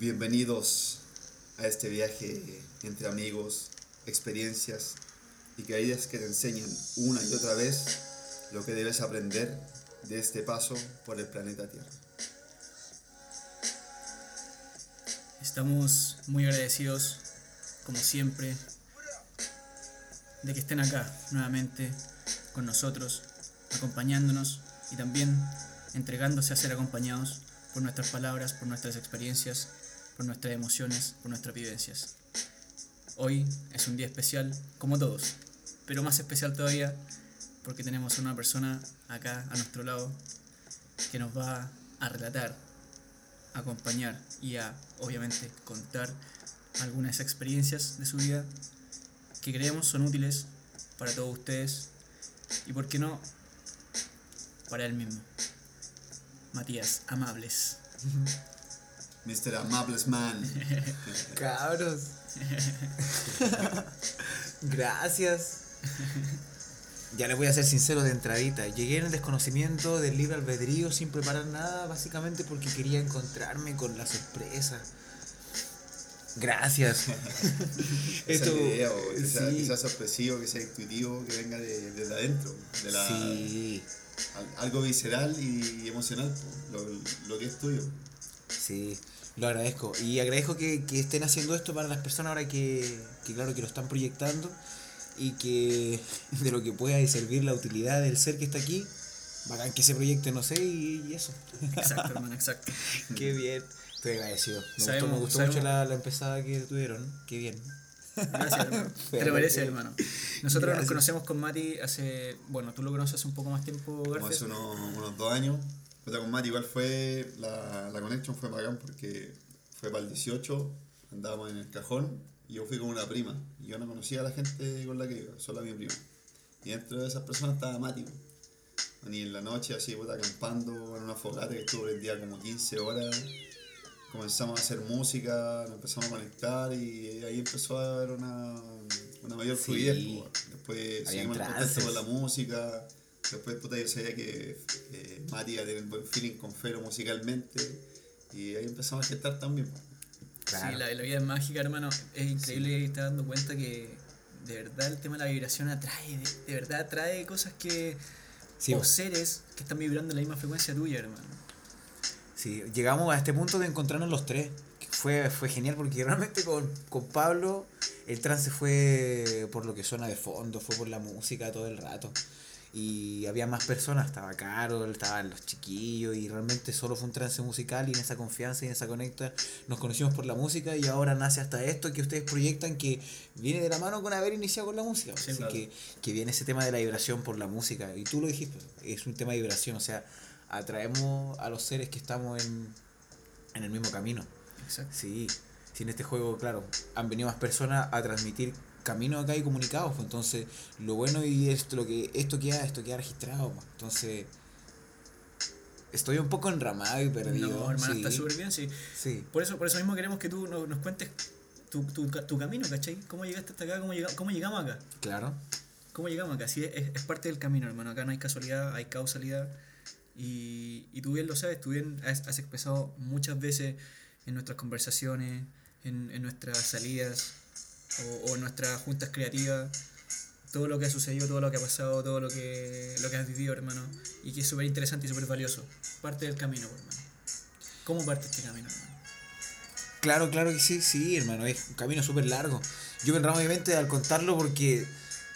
Bienvenidos a este viaje entre amigos, experiencias y caídas que te enseñan una y otra vez lo que debes aprender de este paso por el planeta Tierra. Estamos muy agradecidos, como siempre, de que estén acá nuevamente con nosotros, acompañándonos y también entregándose a ser acompañados por nuestras palabras, por nuestras experiencias, por nuestras emociones, por nuestras vivencias. Hoy es un día especial, como todos, pero más especial todavía porque tenemos una persona acá a nuestro lado que nos va a relatar, acompañar y a, obviamente, contar algunas experiencias de su vida que creemos son útiles para todos ustedes y, por qué no, para él mismo. Matías, amables. Mr. Amables Man. Cabros. Gracias. Ya les voy a ser sincero de entradita. Llegué en el desconocimiento del libre albedrío sin preparar nada, básicamente porque quería encontrarme con la sorpresa. Gracias. Esto- idea, o que, sea, sí. que sea sorpresivo, que sea intuitivo, que venga de, adentro, de la, Sí, al- algo visceral y emocional, lo que es tuyo. sí, lo agradezco. Y agradezco que, que estén haciendo esto para las personas ahora que, que, claro, que lo están proyectando y que de lo que pueda servir la utilidad del ser que está aquí, bacán que se proyecte, no sé, y, y eso. Exacto, hermano, exacto. Qué bien. Estoy agradecido. Me Sabemos- gustó, me gustó sabemos- mucho la, la empezada que tuvieron. Qué bien. Gracias, hermano. Te Pero lo mereces, hermano. Nosotros nos conocemos con Mati hace. Bueno, tú lo conoces hace un poco más tiempo, Como Garfias. hace unos, unos dos años. Puta, con Mati igual fue, la, la connection fue bacán porque fue para el 18, andábamos en el cajón y yo fui con una prima. Y yo no conocía a la gente con la que iba, solo a mi prima. Y dentro de esas personas estaba Mati. Y en la noche así, puta, acampando en una fogata que estuvo el día como 15 horas. Comenzamos a hacer música, nos empezamos a conectar y ahí empezó a haber una, una mayor Sí. fluidez. Después seguimos en contacto con la música. Después, puta, yo sabía que eh, Mati iba a tener buen feeling con Fero musicalmente. Y ahí empezamos a gestar también. Claro. Sí, la, la vida es mágica, hermano. Es increíble que estés dando cuenta que de verdad el tema de la vibración atrae, de, de verdad atrae cosas que. Sí, o seres que están vibrando en la misma frecuencia tuya, hermano. Sí, llegamos a este punto de encontrarnos los tres. que Fue, fue genial porque realmente con, con Pablo el trance fue por lo que suena de fondo, fue por la música todo el rato. Y había más personas, estaba Carol, estaban los chiquillos y realmente solo fue un trance musical y en esa confianza y en esa conecta nos conocimos por la música y ahora nace hasta esto que ustedes proyectan que viene de la mano con haber iniciado con la música. Sí, Así claro. que, que viene ese tema de la vibración por la música y tú lo dijiste, es un tema de vibración, o sea, atraemos a los seres que estamos en, en el mismo camino. Exacto. Sí, sí, en este juego, claro, han venido más personas a transmitir caminos acá y comunicados, pues, entonces lo bueno y esto lo que esto queda, esto queda registrado, pues, entonces estoy un poco enramado y perdido. No, hermano, sí, está súper bien, sí. Sí, Por eso, por eso mismo queremos que tú nos, nos cuentes tu, tu, tu camino, ¿cachai? ¿Cómo llegaste hasta acá? ¿Cómo, llega- cómo llegamos acá? claro. ¿Cómo llegamos acá? Sí, es, es parte del camino, hermano. Acá no hay casualidad, hay causalidad. Y, y tú bien lo sabes, tú bien has, has expresado muchas veces en nuestras conversaciones, en, en nuestras salidas o, o nuestras juntas creativas, todo lo que ha sucedido, todo lo que ha pasado, todo lo que, lo que has vivido, hermano. Y que es súper interesante y súper valioso. Parte del camino, hermano. ¿Cómo parte este camino, hermano? Claro, claro que sí, sí, hermano, es un camino súper largo. Yo me obviamente al contarlo porque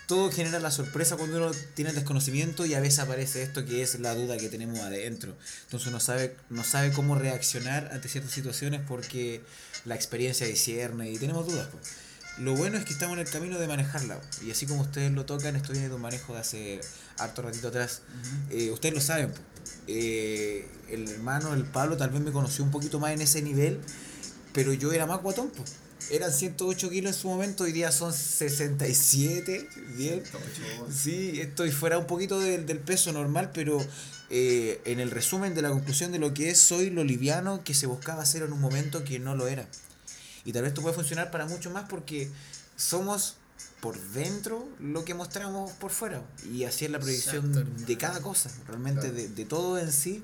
todo genera la sorpresa cuando uno tiene el desconocimiento y a veces aparece esto que es la duda que tenemos adentro. Entonces uno sabe, no sabe cómo reaccionar ante ciertas situaciones porque la experiencia discierne y tenemos dudas. pues. Lo bueno es que estamos en el camino de manejarla. Y así como ustedes lo tocan, esto viene de un manejo de hace harto ratito atrás. Eh, ustedes lo saben. Eh, el hermano, el Pablo, tal vez me conoció un poquito más en ese nivel, pero yo era más guatón. po. Eran 108 kilos en su momento, hoy día son 67. Bien. Sí, estoy fuera un poquito del, del peso normal, pero eh, en el resumen de la conclusión de lo que es, soy lo liviano que se buscaba ser en un momento que no lo era. Y tal vez esto puede funcionar para mucho más porque somos por dentro lo que mostramos por fuera. Y así es la proyección Exacto, de cada cosa. Realmente Claro. de, de todo en sí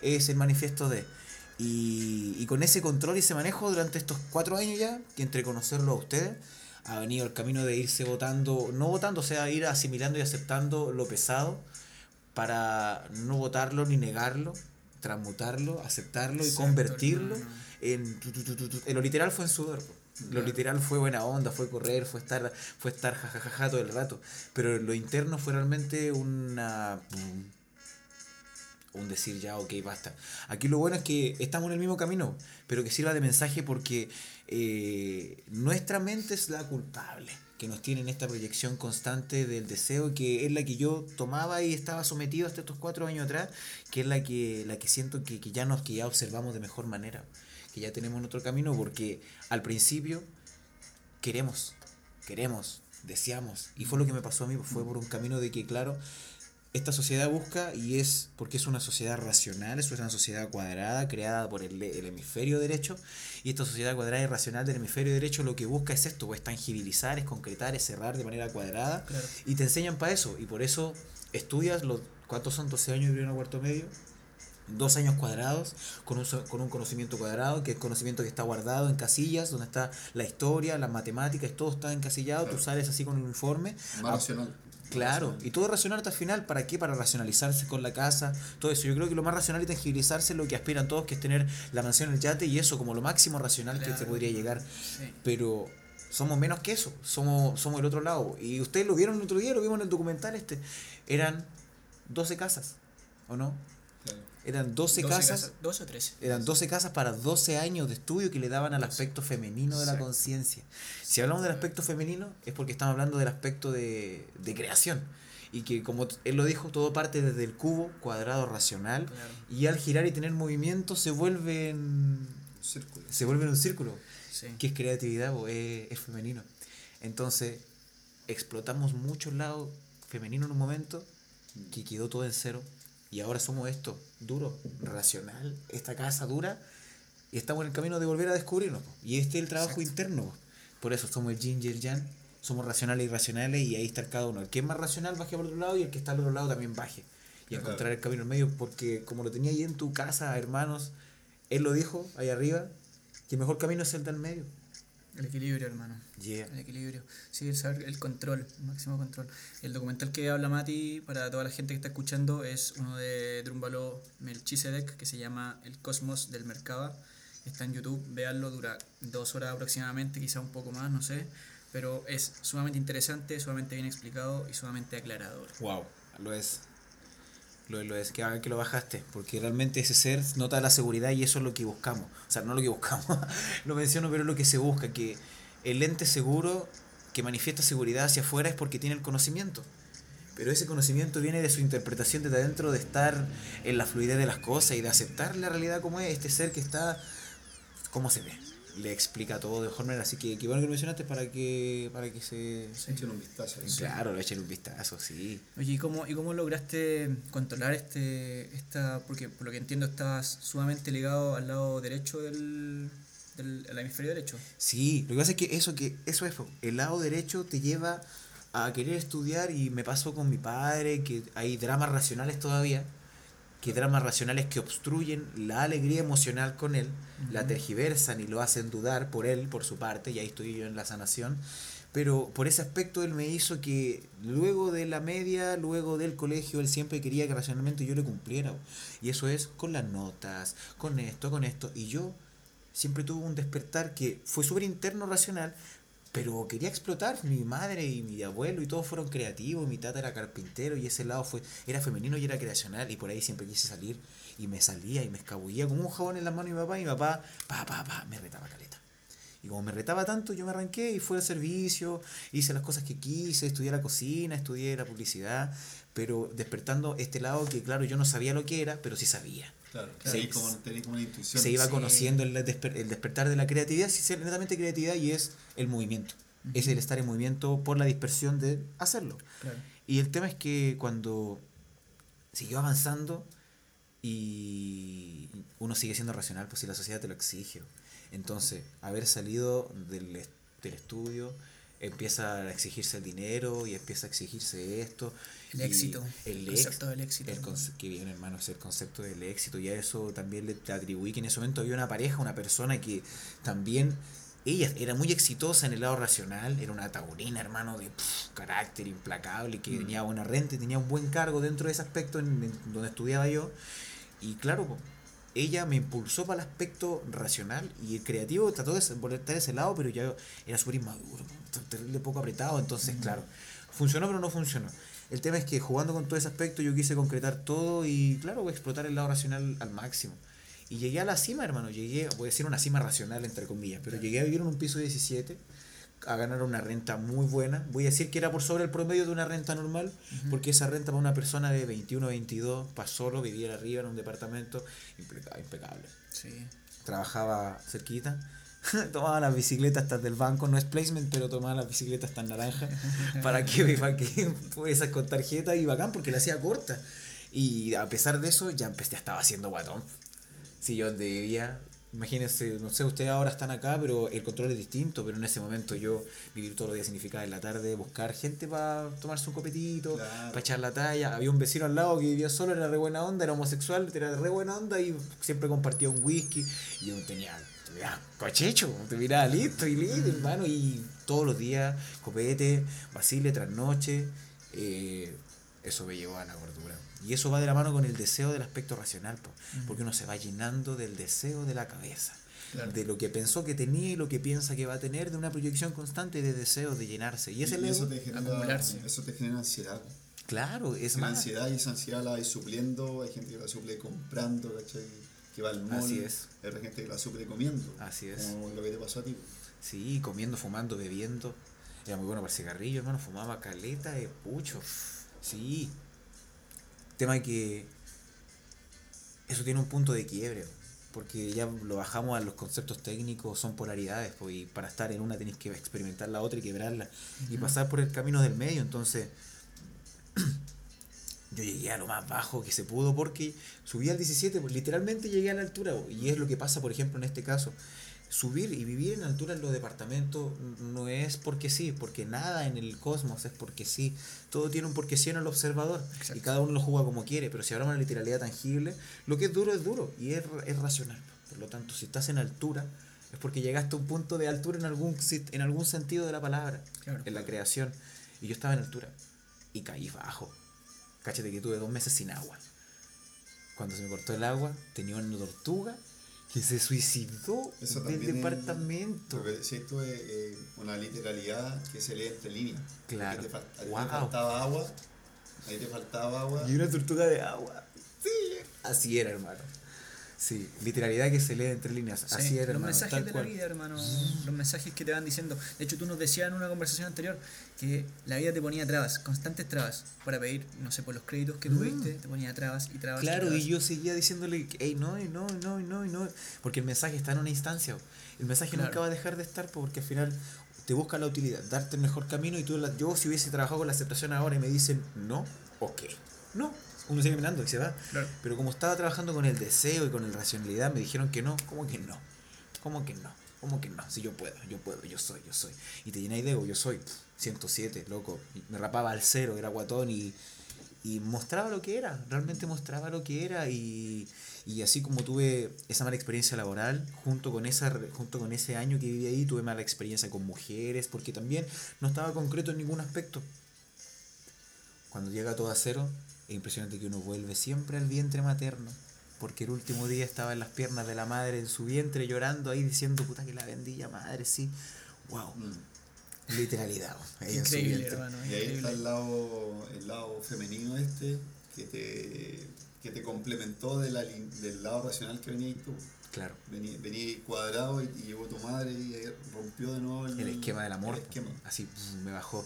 es el manifiesto de. Y, y con ese control y ese manejo durante estos cuatro años ya, que entre conocerlo a ustedes, ha venido el camino de irse votando, no votando, o sea, ir asimilando y aceptando lo pesado para no votarlo ni negarlo, transmutarlo, aceptarlo y convertirlo hermano. en... tu, tu, tu, tu, tu. En lo literal fue en sudor. Lo literal fue buena onda, fue correr, fue estar, fue estar jajajaja todo el rato. Pero lo interno fue realmente una... Un decir ya, ok, basta. Aquí lo bueno es que estamos en el mismo camino, pero que sirva de mensaje porque eh, nuestra mente es la culpable que nos tiene en esta proyección constante del deseo, que es la que yo tomaba y estaba sometido hasta estos cuatro años atrás, que es la que, la que siento que, que ya nos, que ya observamos de mejor manera, que ya tenemos otro camino, porque al principio queremos, queremos, deseamos, y fue lo que me pasó a mí, pues, fue por un camino de que, claro, esta sociedad busca y es porque es una sociedad racional, es una sociedad cuadrada creada por el, el hemisferio derecho y esta sociedad cuadrada y racional del hemisferio derecho lo que busca es esto, es tangibilizar, es concretar, es cerrar de manera cuadrada Claro. y te enseñan para eso y por eso estudias los ¿cuántos son 12 años de primero cuarto medio? Dos años cuadrados, con un, con un conocimiento cuadrado, que es conocimiento que está guardado en casillas, donde está la historia, las matemáticas, todo está encasillado, tú Claro. sales así con un uniforme, Más a- racional. Claro, y todo racional hasta el final, ¿para qué? Para racionalizarse con la casa, todo eso. Yo creo que lo más racional y tangibilizarse es lo que aspiran todos, que es tener la mansión, el yate y eso como lo máximo racional que se podría llegar. Sí. Pero somos menos que eso, somos, somos el otro lado. Y ustedes lo vieron el otro día, lo vimos en el documental este. Eran 12 casas, ¿o no? Claro. Eran 12, 12 casas. 12 o 13. Eran 12 casas para 12 años de estudio que le daban al 12. aspecto femenino de la conciencia. Si hablamos del aspecto femenino es porque estamos hablando del aspecto de, de creación. Y que como él lo dijo, todo parte desde el cubo cuadrado racional. Claro. Y al girar y tener movimiento se vuelve en, Círculo. se vuelve en un círculo. Sí. Que es creatividad, po, es, es femenino. Entonces, explotamos mucho el lado femenino en un momento que quedó todo en cero. Y ahora somos esto, duro, racional, esta casa dura. Y estamos en el camino de volver a descubrirnos. Y este es el trabajo Exacto. interno. po. Por eso somos el yin y el yang. Somos racionales y irracionales y ahí está cada uno. El que es más racional baje por otro lado y el que está al otro lado también baje. Y encontrar el camino en medio porque como lo tenía ahí en tu casa, hermanos, él lo dijo ahí arriba, que el mejor camino es el del medio. El equilibrio, hermano. Yeah. El equilibrio. Sí, el saber el control, el máximo control. El documental que habla Mati, para toda la gente que está escuchando, es uno de Drumbalo Melchizedek, que se llama El Cosmos del Merkaba. Está en YouTube, véanlo, dura dos horas aproximadamente, quizá un poco más, no sé. Pero es sumamente interesante, sumamente bien explicado y sumamente aclarador. Wow, lo es. Lo lo es. Que hagan que lo bajaste. Porque realmente ese ser nota la seguridad y eso es lo que buscamos. O sea, no lo que buscamos. lo menciono, pero es lo que se busca. Que el ente seguro que manifiesta seguridad hacia afuera es porque tiene el conocimiento. Pero ese conocimiento viene de su interpretación desde adentro, de estar en la fluidez de las cosas y de aceptar la realidad como es. Este ser que está. ¿Cómo se ve? Le explica todo de mejor manera. Así que qué bueno que lo mencionaste para que, para que se. Echen un vistazo. Claro, le echen un vistazo, sí. Oye, ¿y cómo, ¿y cómo lograste controlar este, esta, porque por lo que entiendo estabas sumamente ligado al lado derecho del, del al hemisferio derecho? Sí, lo que pasa es que eso, que eso es, el lado derecho te lleva a querer estudiar y me pasó con mi padre, que hay dramas racionales todavía, que dramas racionales que obstruyen la alegría emocional con él, la tergiversan y lo hacen dudar por él, por su parte, y ahí estoy yo en la sanación. Pero por ese aspecto él me hizo que luego de la media, luego del colegio, él siempre quería que racionalmente yo le cumpliera. Y eso es con las notas, con esto, con esto. Y yo siempre tuve un despertar que fue súper interno racional, pero quería explotar. Mi madre y mi abuelo y todos fueron creativos, mi tata era carpintero y ese lado fue era femenino y era creacional y por ahí siempre quise salir y me salía y me escabullía como un jabón en las manos de mi papá y mi papá, pa, pa, pa, me retaba caleta. Y como me retaba tanto, yo me arranqué y fui al servicio, hice las cosas que quise, estudié la cocina, estudié la publicidad, pero despertando este lado que claro, yo no sabía lo que era, pero sí sabía Claro, ahí como, tenés como una intuición. se iba Sí. conociendo el, desper- el despertar de la creatividad, sí, sí, netamente creatividad y es el movimiento. Es el estar en movimiento por la dispersión de hacerlo. Claro. Y el tema es que cuando siguió avanzando y uno sigue siendo racional, pues si la sociedad te lo exige. Entonces, haber salido del, del estudio, empieza a exigirse el dinero y empieza a exigirse esto. El éxito, El el concepto del éxito. El conce- que bien, hermano, es el concepto del éxito. Y a eso también le atribuí que en ese momento había una pareja, una persona que también. Ella era muy exitosa en el lado racional, era una taurina, hermano, de pff, carácter implacable, que Mm. tenía buena renta y tenía un buen cargo dentro de ese aspecto en, en donde estudiaba yo. Y claro, po, ella me impulsó para el aspecto racional y el creativo trató de volver ese lado, pero ya era súper inmaduro, terrible poco apretado, entonces claro, funcionó pero no funcionó. El tema es que jugando con todo ese aspecto yo quise concretar todo y claro, explotar el lado racional al máximo. Y llegué a la cima, hermano, llegué, voy a decir una cima racional entre comillas, pero llegué a vivir en un piso 17, a ganar una renta muy buena. Voy a decir que era por sobre el promedio de una renta normal, porque esa renta para una persona de 21 22, para solo vivir arriba en un departamento, impeca- impecable. Sí. Trabajaba cerquita, tomaba las bicicletas hasta del banco, no es placement, pero tomaba las bicicletas hasta naranja, para que, para que pudiese con tarjeta y bacán, porque la hacía corta. Y a pesar de eso, ya empecé, ya estaba haciendo guatón. Si yo donde vivía, imagínense, no sé, ustedes ahora están acá, pero el control es distinto, pero en ese momento yo vivir todos los días significaba en la tarde buscar gente para tomarse un copetito, Claro. para echar la talla. Había un vecino al lado que vivía solo, era re buena onda, era homosexual, era re buena onda y siempre compartía un whisky. Y yo tenía, tenía cochecho, te miraba listo y listo, hermano, y todos los días, copete, vacile, trasnoche. Eh, eso me llevó a la. Y eso va de la mano con el deseo del aspecto racional, po, porque uno se va llenando del deseo de la cabeza. Claro. De lo que pensó que tenía y lo que piensa que va a tener, de una proyección constante de deseos de llenarse. Y ese Y eso te genera, eso te genera ansiedad. claro, es más. ansiedad y esa ansiedad la vais supliendo, hay gente que la suple comprando, ¿cachai? Que va al mall, Así es. hay gente que la suple comiendo. Así es. Como lo que te pasó a ti. Sí, comiendo, fumando, bebiendo. Era muy bueno para el cigarrillo, hermano. Fumaba caleta de pucho. Sí. Tema que eso tiene un punto de quiebre. Porque ya lo bajamos a los conceptos técnicos, son polaridades. Pues, y para estar en una tenés que experimentar la otra y quebrarla. Y pasar por el camino del medio. Entonces, yo llegué a lo más bajo que se pudo porque subí al 17, pues literalmente llegué a la altura. Y es lo que pasa, por ejemplo, en este caso. Subir y vivir en altura en los departamentos no es porque sí, porque nada en el cosmos es porque sí. Todo tiene un porque sí en el observador. Exacto. Y cada uno lo juega como quiere. Pero si hablamos de literalidad tangible, lo que es duro es duro y es, es racional. Por lo tanto, si estás en altura, es porque llegaste a un punto de altura en algún, sit- en algún sentido de la palabra Claro. en la creación. Y yo estaba en altura y caí bajo. Cáchate que tuve dos meses sin agua. Cuando se me cortó el agua, tenía una tortuga que se suicidó Eso del departamento. Lo que decías tú es eh, una literalidad que se lee entre líneas. Claro. Te, Wow. te faltaba agua, ahí te faltaba agua. Y una tortuga de agua. Sí. Así era, hermano. Sí, literalidad que se lee entre líneas. Sí, Así era, los hermano. mensajes tal de cual. la vida, hermano. Los mensajes que te van diciendo. De hecho, tú nos decías en una conversación anterior que la vida te ponía trabas, constantes trabas, para pedir, no sé, por los créditos que tuviste, te ponía trabas y trabas. Mm. Claro, trabas. y yo seguía diciéndole, hey, no, y no, y no, y no, y no. Porque el mensaje está en una instancia. El mensaje Claro. nunca va a dejar de estar porque al final te busca la utilidad, darte el mejor camino. Y tú, la- yo, si hubiese trabajado con la aceptación ahora y me dicen no, ok, no. Uno sigue mirando y se va. Claro. Pero como estaba trabajando con el deseo y con la racionalidad, me dijeron que no. ¿Cómo que no? ¿Cómo que no? ¿Cómo que no? Si yo puedo, yo puedo, yo soy, yo soy. Y te llenáis de ego, yo soy. pf, 107, loco. Me rapaba al cero, era guatón y, y mostraba lo que era. Realmente mostraba lo que era. Y, y así como tuve esa mala experiencia laboral, junto con, esa, junto con ese año que viví ahí, tuve mala experiencia con mujeres, porque también no estaba concreto en ningún aspecto. Cuando llega todo a cero, es impresionante que uno vuelve siempre al vientre materno. Porque el último día estaba en las piernas de la madre, en su vientre, llorando ahí, diciendo, puta que la bendilla madre, sí. Wow. Mm. Literalidad. ahí Increíble, hermano. Y ahí está Increíble. el lado, el lado femenino este que te, que te complementó de la lin- del lado racional que venías tú. Claro. Vení, vení cuadrado y, y llegó tu madre y ahí rompió de nuevo el, El esquema del amor. el esquema. Así me bajó.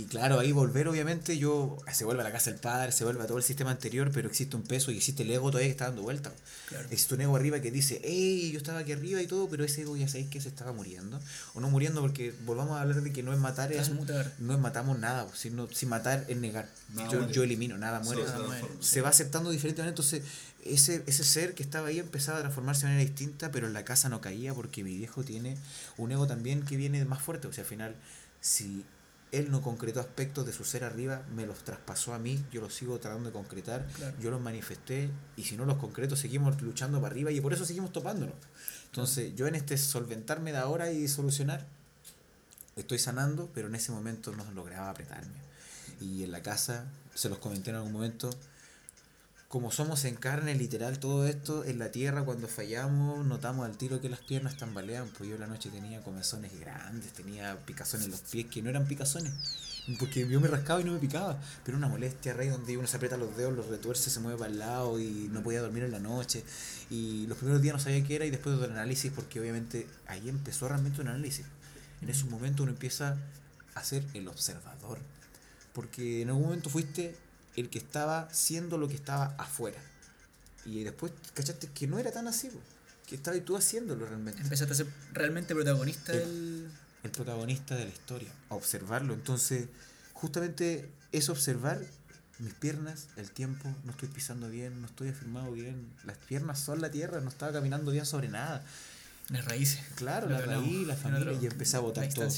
Y claro, ahí volver, obviamente, yo se vuelve a la casa del padre, se vuelve a todo el sistema anterior, pero existe un peso y existe el ego todavía que está dando vuelta. Claro. Existe un ego arriba que dice, hey, yo estaba aquí arriba y todo, pero ese ego ya sabéis que se estaba muriendo. O no muriendo, porque volvamos a hablar de que no es matar, es, no es matamos nada, sino, sin matar es negar. Nada yo, yo elimino, nada muere. Nada muere. se va aceptando diferentemente. Entonces, ese, ese ser que estaba ahí empezaba a transformarse de manera distinta, pero en la casa no caía porque mi viejo tiene un ego también que viene más fuerte. O sea, al final Si él no concretó aspectos de su ser arriba, me los traspasó a mí, yo los sigo tratando de concretar, Claro. yo los manifesté y si no los concreto seguimos luchando para arriba y por eso seguimos topándonos. Entonces yo en este solventarme de ahora y solucionar, estoy sanando, pero en ese momento no lograba apretarme. Y en la casa, se los comenté en algún momento, como somos en carne, literal, todo esto, en la tierra, cuando fallamos, notamos al tiro que las piernas tambalean. Pues yo la noche tenía comezones grandes, tenía picazones en los pies que no eran picazones. Porque yo me rascaba y no me picaba. Pero una molestia, rey, donde uno se aprieta los dedos, los retuerce, se mueve para el lado y no podía dormir en la noche. Y los primeros días no sabía qué era y después del análisis, porque obviamente ahí empezó realmente un análisis. En ese momento uno empieza a ser el observador. Porque en algún momento fuiste el que estaba siendo lo que estaba afuera. Y después cachaste que no era tan así, po, que estabas tú haciéndolo realmente. Empezaste a ser realmente protagonista El- del. El protagonista de la historia, a observarlo. Entonces, justamente es observar mis piernas, el tiempo, no estoy pisando bien, no estoy afirmado bien. Las piernas son la tierra, no estaba caminando bien sobre nada. Las raíces. Claro, la raíz, la familia, y empecé a botar todo.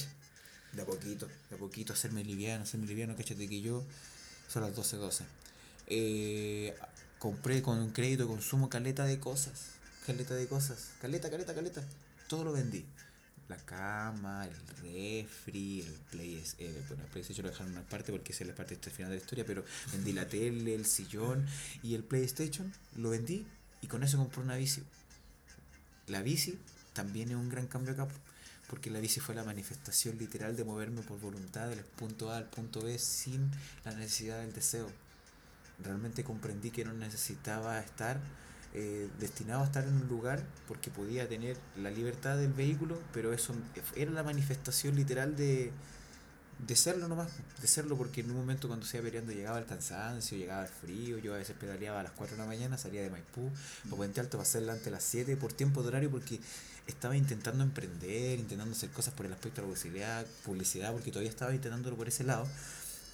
De a poquito, de a poquito, hacerme liviano, hacerme liviano, cachate que yo, son las 12.12. Eh, compré con un crédito de consumo caleta de cosas, caleta de cosas, caleta, caleta, caleta, todo lo vendí. La cama, el refri, el play, eh, bueno, el PlayStation lo dejaron en una parte porque es la parte el final de la historia, pero vendí la tele, el sillón y el PlayStation, lo vendí y con eso compré una bici. La bici también es un gran cambio acá, porque la bici fue la manifestación literal de moverme por voluntad del punto A al punto B sin la necesidad del deseo. Realmente comprendí que no necesitaba estar eh, destinado a estar en un lugar porque podía tener la libertad del vehículo, pero eso era la manifestación literal de, de serlo nomás, de serlo porque en un momento cuando se iba peleando llegaba el cansancio, llegaba el frío, yo a veces pedaleaba a las 4 de la mañana, salía de Maipú, para Puente Alto para hacer delante a las 7 por tiempo de horario porque estaba intentando emprender, intentando hacer cosas por el aspecto de la publicidad, publicidad porque todavía estaba intentándolo por ese lado.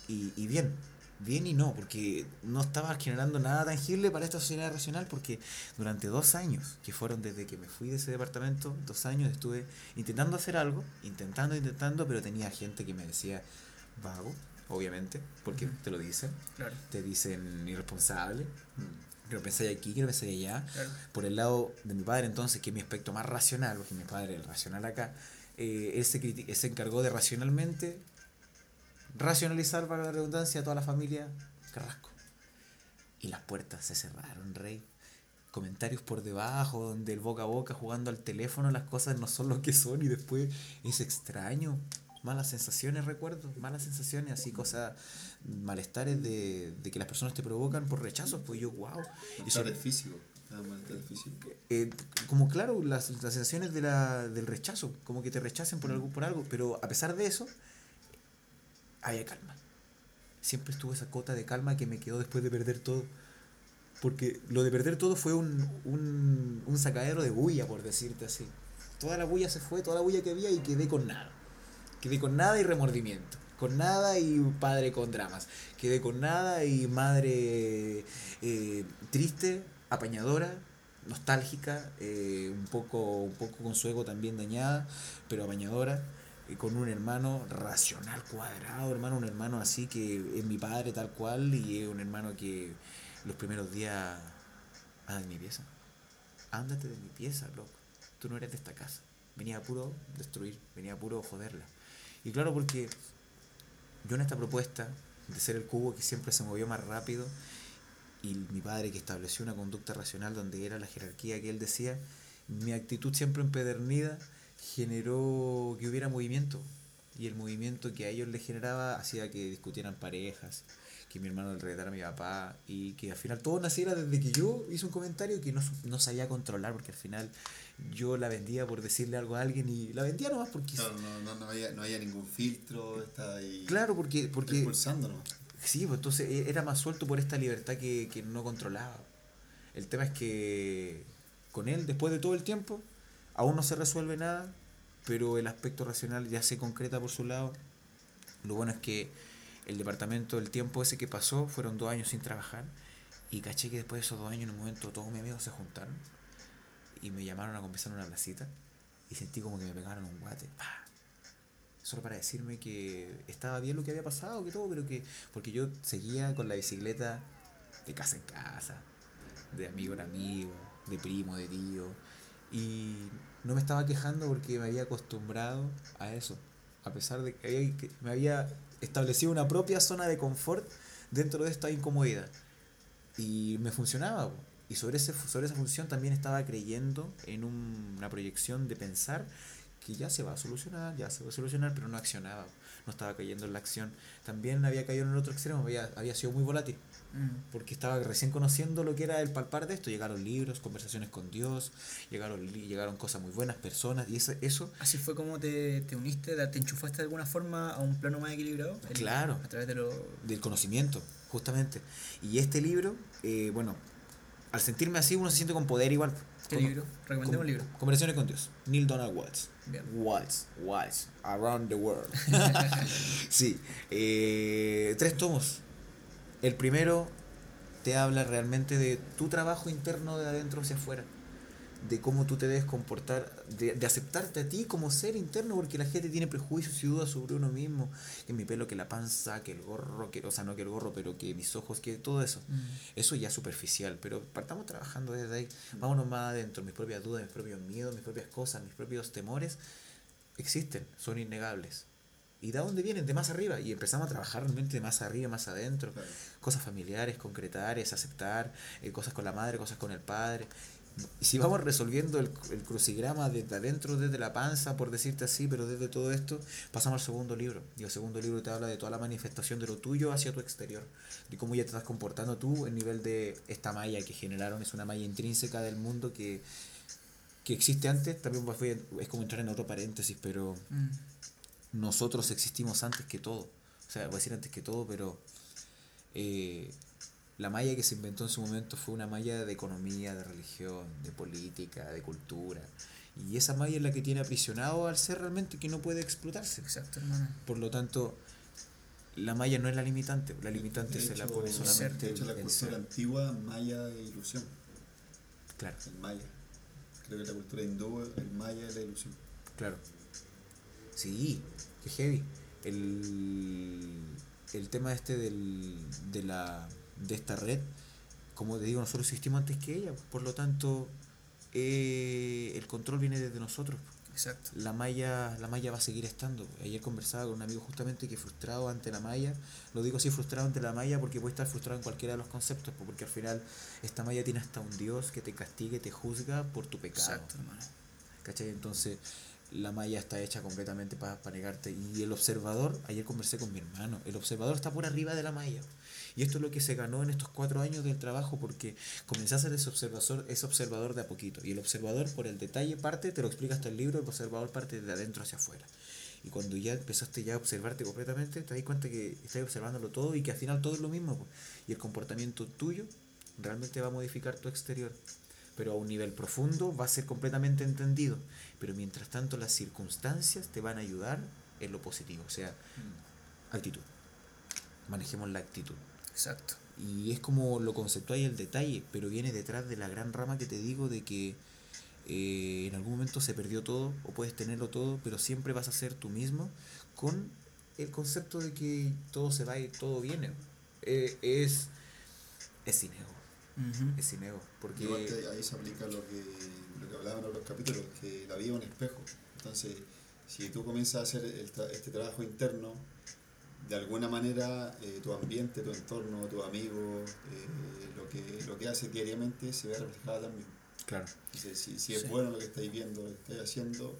Y, y bien, bien y no, porque no estaba generando nada tangible para esta sociedad racional, porque durante dos años, que fueron desde que me fui de ese departamento, dos años estuve intentando hacer algo, intentando, intentando, pero tenía gente que me decía vago, obviamente, porque te lo dicen, Claro, te dicen irresponsable. Que lo pensáis aquí, que lo pensáis allá, claro. por el lado de mi padre entonces, que es mi aspecto más racional, porque mi padre el racional acá, eh, él, se él se encargó de racionalmente racionalizar, para la redundancia, a toda la familia Carrasco. Y las puertas se cerraron, rey. Comentarios por debajo, donde el boca a boca jugando al teléfono, las cosas no son lo que son y después es extraño. Malas sensaciones, recuerdo, malas sensaciones, así cosas, malestares de, de que las personas te provocan por rechazos, pues yo, wow. Y son- Malestar físico. eh, como claro, las, las sensaciones de la, del rechazo, como que te rechacen por algo, por algo, pero a pesar de eso, había calma. Siempre estuvo esa cota de calma que me quedó después de perder todo. Porque lo de perder todo fue un, un, un sacadero de bulla, por decirte así. Toda la bulla se fue, toda la bulla que había y quedé con nada. Quedé con nada y remordimiento. Con nada y padre con dramas. Quedé con nada y madre eh, triste, apañadora, nostálgica, eh, un, poco, un poco con su ego también dañada, pero apañadora. eh, con un hermano racional, cuadrado, hermano, un hermano así que es mi padre tal cual y es un hermano que los primeros días, anda de mi pieza, ándate de mi pieza, loco, tú no eres de esta casa, venía puro destruir, venía puro joderla. Y claro, porque yo en esta propuesta de ser el cubo que siempre se movió más rápido y mi padre que estableció una conducta racional donde era la jerarquía que él decía, mi actitud siempre empedernida generó que hubiera movimiento. Y el movimiento que a ellos les generaba hacía que discutieran parejas, que mi hermano le retara a mi papá y que al final todo naciera desde que yo hice un comentario que no, no sabía controlar porque al final yo la vendía por decirle algo a alguien y la vendía nomás porque Claro, no, no, no, había, no había ningún filtro, está ahí. claro porque porque Expulsando, ¿no? Sí, pues entonces e- era más suelto por esta libertad que, que no controlaba. El tema es que con él, después de todo el tiempo, aún no se resuelve nada, pero el aspecto racional ya se concreta por su lado. Lo bueno es que el departamento, el tiempo ese que pasó, fueron dos años sin trabajar, y caché que después de esos dos años, en un momento, todos mis amigos se juntaron y me llamaron a conversar en una placita, y sentí como que me pegaron un guate. ¡pah! solo para decirme que estaba bien lo que había pasado, que todo, pero que. Porque yo seguía con la bicicleta de casa en casa, de amigo en amigo, de primo, de tío. Y no me estaba quejando porque me había acostumbrado a eso. A pesar de que me había establecido una propia zona de confort dentro de esta incomodidad. Y me funcionaba. Y sobre, ese, sobre esa función también estaba creyendo en un- una proyección de pensar que ya se va a solucionar, ya se va a solucionar, pero no accionaba. No estaba cayendo en la acción. También había caído en el otro extremo, había, había sido muy volátil Mm. porque estaba recién conociendo lo que era el palpar de esto. Llegaron libros, conversaciones con Dios, llegaron, llegaron cosas muy buenas, personas, y eso, eso Así fue como te, te uniste, te enchufaste de alguna forma a un plano más equilibrado. El- Claro. A través de lo. del conocimiento, justamente. Y este libro, eh, bueno, al sentirme así uno se siente con poder igual. ¿Qué libro? Recomendemos un libro. Conversaciones con Dios. Neil Donald Watts. Bien. Watts, Watts, Around the World. sí, eh, tres tomos. El primero te habla realmente de tu trabajo interno de adentro hacia afuera. De cómo tú te debes comportar, de, de aceptarte a ti como ser interno, porque la gente tiene prejuicios y dudas sobre uno mismo. Que mi pelo, que la panza, que el gorro, que, o sea, no que el gorro, pero que mis ojos, que todo eso. Mm. Eso ya es superficial, pero partamos trabajando desde ahí. Vámonos más adentro. Mis propias dudas, mis propios miedos, mis propias cosas, mis propios temores existen, son innegables. ¿Y de dónde vienen? De más arriba. Y empezamos a trabajar realmente de más arriba, más adentro. Claro. Cosas familiares, concretar, es aceptar, eh, cosas con la madre, cosas con el padre. Y si vamos resolviendo el, el crucigrama desde adentro, desde la panza, por decirte así, pero desde todo esto, pasamos al segundo libro. Y el segundo libro te habla de toda la manifestación de lo tuyo hacia tu exterior. De cómo ya te estás comportando tú en nivel de esta malla que generaron. Es una malla intrínseca del mundo que, que existe antes. También es como entrar en otro paréntesis, pero Mm. nosotros existimos antes que todo. O sea, voy a decir antes que todo, pero eh, la malla que se inventó en su momento fue una malla de economía, de religión, de política, de cultura. Y esa malla es la que tiene aprisionado al ser realmente que no puede explotarse. Exacto, hermano. Por lo tanto, la malla no es la limitante, la limitante De se la pone solamente De hecho, la el cultura ser. antigua maya de ilusión, Claro, el maya. Creo que la cultura hindú, el maya es la ilusión. claro. Sí, qué heavy. El, el tema este del, de, la, de esta red, como te digo, nosotros existimos antes que ella, por lo tanto, eh, el control viene desde nosotros. Exacto. La malla, la malla va a seguir estando. Ayer conversaba con un amigo justamente que frustrado ante la malla, lo digo así frustrado ante la malla porque puede estar frustrado en cualquiera de los conceptos, pues, porque al final esta malla tiene hasta un Dios que te castigue, te juzga por tu pecado. Exacto, hermano. ¿Cachai? Entonces la malla está hecha completamente para negarte. Y el observador, ayer conversé con mi hermano, el observador está por arriba de la malla. Y esto es lo que se ganó en estos cuatro años del trabajo porque comencé a ser ese observador, ese observador de a poquito. Y el observador por el detalle parte, te lo explica hasta el libro, el observador parte de adentro hacia afuera. Y cuando ya empezaste ya a observarte completamente, te das cuenta que estás observándolo todo y que al final todo es lo mismo. po. Y el comportamiento tuyo realmente va a modificar tu exterior. Pero a un nivel profundo va a ser completamente entendido. Pero mientras tanto las circunstancias te van a ayudar en lo positivo. O sea, actitud. Manejemos la actitud. Exacto. Y es como lo conceptual y el detalle, pero viene detrás de la gran rama que te digo de que eh, en algún momento se perdió todo o puedes tenerlo todo, pero siempre vas a ser tú mismo con el concepto de que todo se va y todo viene. Eh, es, es sin ego, es sin ego. Porque Igual que ahí se aplica lo que, lo que hablaban en otros capítulos, que la vida es un espejo. Entonces, si tú comienzas a hacer el tra- este trabajo interno, de alguna manera eh, tu ambiente, tu entorno, tus amigos, eh, lo, que, lo que haces diariamente se ve reflejado también. claro, Entonces, si, si es Sí. bueno lo que estáis viendo, lo que estáis haciendo,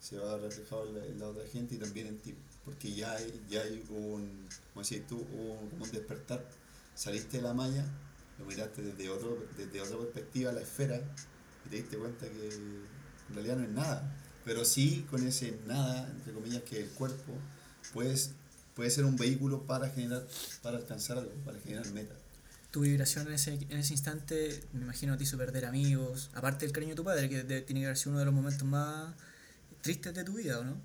se va reflejado en la, en la otra gente y también en ti. Porque ya hay, ya hay un, como decís tú, hubo un, como un despertar. Saliste de la malla, lo miraste desde, otro, desde otra perspectiva, la esfera, y te diste cuenta que en realidad no es nada. Pero sí, con ese nada, entre comillas, que el cuerpo puedes, puede ser un vehículo para generar, para alcanzar algo, para generar metas. Tu vibración en ese, en ese instante, me imagino, te hizo perder amigos. Aparte del cariño de tu padre, que de- tiene que haber sido uno de los momentos más tristes de tu vida, ¿o no?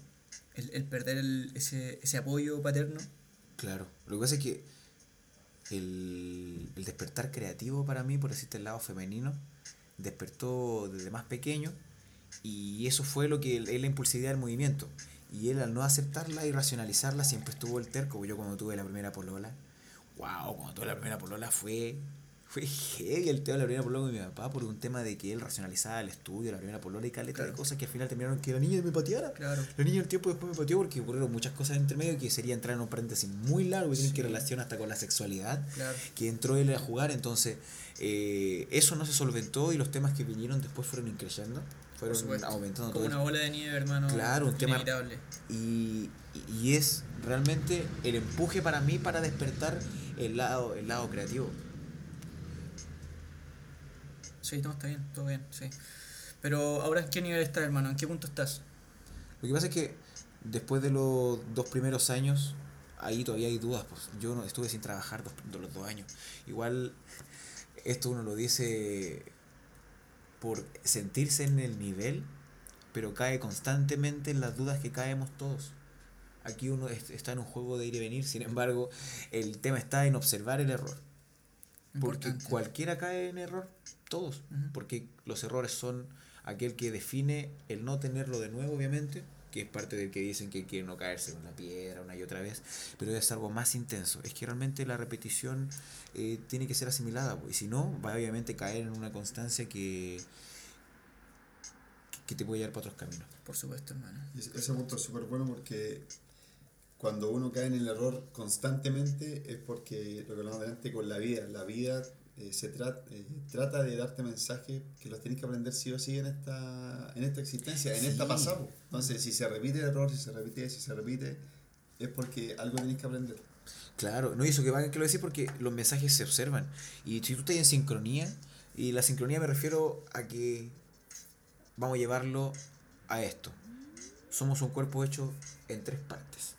El, el perder el- ese, ese apoyo paterno. claro. Lo que pasa es que el, el despertar creativo para mí, por decirte el lado femenino, despertó desde más pequeño y eso fue lo que es la impulsividad del movimiento. Y él al no aceptarla y racionalizarla siempre estuvo el terco. Yo cuando tuve la primera polola, wow, cuando tuve la primera polola fue fue heavy el tema de la primera polola con mi papá por un tema de que él racionalizaba el estudio, la primera polola y caleta de Claro. cosas que al final terminaron que la niña me pateara. Claro. La niña el tiempo después me pateó porque ocurrieron muchas cosas entre medio que sería entrar en un paréntesis muy largo que tiene que relación hasta con la sexualidad Claro. que entró él a jugar, entonces eh, eso no se solventó y los temas que vinieron después fueron increyendo, fueron supuesto. aumentando Como todo una bola de nieve, hermano. Claro, un tema- y, y es realmente el empuje para mí para despertar el lado, el lado creativo. Sí, no, está bien, todo bien, sí. Pero ahora, ¿en qué nivel estás, hermano? ¿En qué punto estás? Lo que pasa es que después de los dos primeros años, ahí todavía hay dudas. Pues yo no estuve sin trabajar dos, los dos años. Igual esto uno lo dice por sentirse en el nivel, pero cae constantemente en las dudas que caemos todos. Aquí uno es- está en un juego de ir y venir, sin embargo, el tema está en observar el error. Porque cualquiera cae en error, todos. Porque los errores son aquel que define el no tenerlo de nuevo, obviamente, que es parte del que dicen que quiere no caerse con la piedra una y otra vez, pero es algo más intenso. Es que realmente la repetición eh, tiene que ser asimilada, pues, y si no, va a obviamente caer en una constancia que, que te puede llevar para otros caminos. Por supuesto, hermano. Ese punto es súper bueno porque cuando uno cae en el error constantemente es porque, lo que hablamos delante, con la vida, la vida eh, se trata, trata de darte mensajes que los tienes que aprender sí o sí en esta, en esta existencia, en esta Sí. pasado. Entonces, si se repite el error, si se repite, si se repite, es porque algo tienes que aprender. Claro, no, y eso que va que lo decir porque los mensajes se observan. Y si tú estás en sincronía, y la sincronía me refiero a que vamos a llevarlo a esto. Somos un cuerpo hecho en tres partes.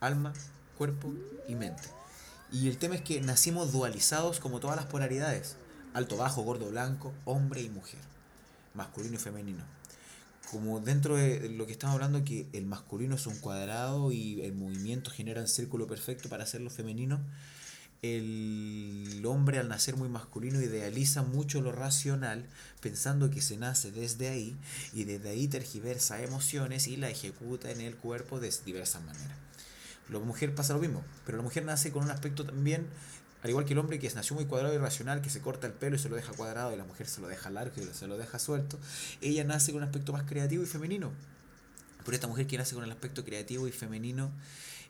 Alma, cuerpo y mente. Y el tema es que nacimos dualizados como todas las polaridades. Alto, bajo, gordo, blanco, hombre y mujer. Masculino y femenino como dentro de lo que estamos hablando, que el masculino es un cuadrado y el movimiento genera el círculo perfecto para hacerlo femenino, el hombre al nacer muy masculino idealiza mucho lo racional, pensando que se nace desde ahí y desde ahí tergiversa emociones y la ejecuta en el cuerpo de diversas maneras. La mujer pasa lo mismo, pero la mujer nace con un aspecto también, al igual que el hombre que nació muy cuadrado y racional, que se corta el pelo y se lo deja cuadrado y la mujer se lo deja largo y se lo deja suelto, ella nace con un aspecto más creativo y femenino. Pero esta mujer que nace con el aspecto creativo y femenino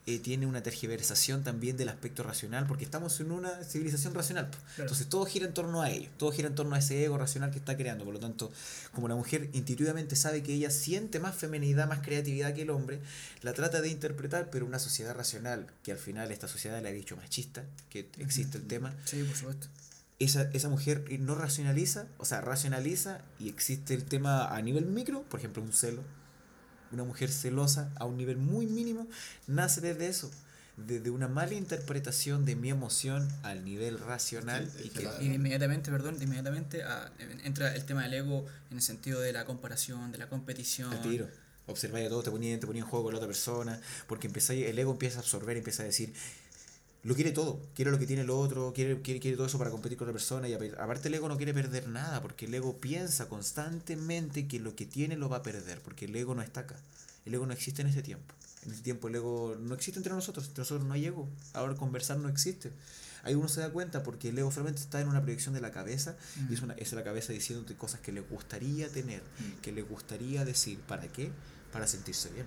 eh, tiene una tergiversación también del aspecto racional, porque estamos en una civilización racional. Claro. Entonces todo gira en torno a ello, todo gira en torno a ese ego racional que está creando. Por lo tanto, como la mujer intuitivamente sabe que ella siente más feminidad, más creatividad que el hombre, la trata de interpretar, pero una sociedad racional, que al final esta sociedad le ha dicho machista, que existe el tema, Sí, por supuesto. esa, esa mujer no racionaliza, o sea, racionaliza y existe el tema a nivel micro, por ejemplo, un celo. Una mujer celosa a un nivel muy mínimo nace desde eso, desde una mala interpretación de mi emoción al nivel racional y que la- inmediatamente, perdón, inmediatamente ah, entra el tema del ego en el sentido de la comparación, de la competición. al tiro. Observáis a todo, te ponía, te ponía en juego con la otra persona, porque empezáis, el ego empieza a absorber, empieza a decir, lo quiere todo, quiere lo que tiene el otro, quiere, quiere, quiere todo eso para competir con otra persona, y aparte el ego no quiere perder nada, porque el ego piensa constantemente que lo que tiene lo va a perder, porque el ego no está acá, el ego no existe en este tiempo. En este tiempo el ego no existe entre nosotros, entre nosotros no hay ego, ahora conversar no existe. Ahí uno se da cuenta porque el ego solamente está en una proyección de la cabeza y es, una, es la cabeza diciéndote cosas que le gustaría tener, que le gustaría decir. ¿Para qué? Para sentirse bien,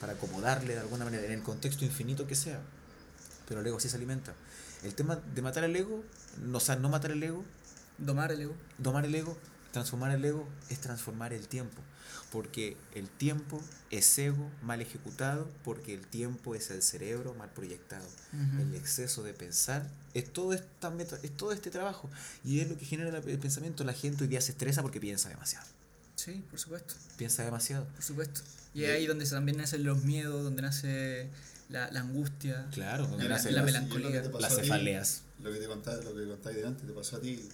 para acomodarle de alguna manera, en el contexto infinito que sea. Pero el ego sí se alimenta. El tema de matar el ego, no, o sea, no matar el ego, Domar el ego. domar el ego, transformar el ego, es transformar el tiempo. Porque el tiempo es ego mal ejecutado, porque el tiempo es el cerebro mal proyectado. Ujú. El exceso de pensar es todo, esta meta- es todo este trabajo. Y es lo que genera el pensamiento. La gente hoy día se estresa porque piensa demasiado. Sí, por supuesto, Piensa demasiado. por supuesto. Y es ahí donde también nacen los miedos, donde nace la, la angustia. Claro, La- melancolía. Y lo que te pasó las ti, cefaleas. Lo que te contáis, lo que contáis delante te pasó a ti.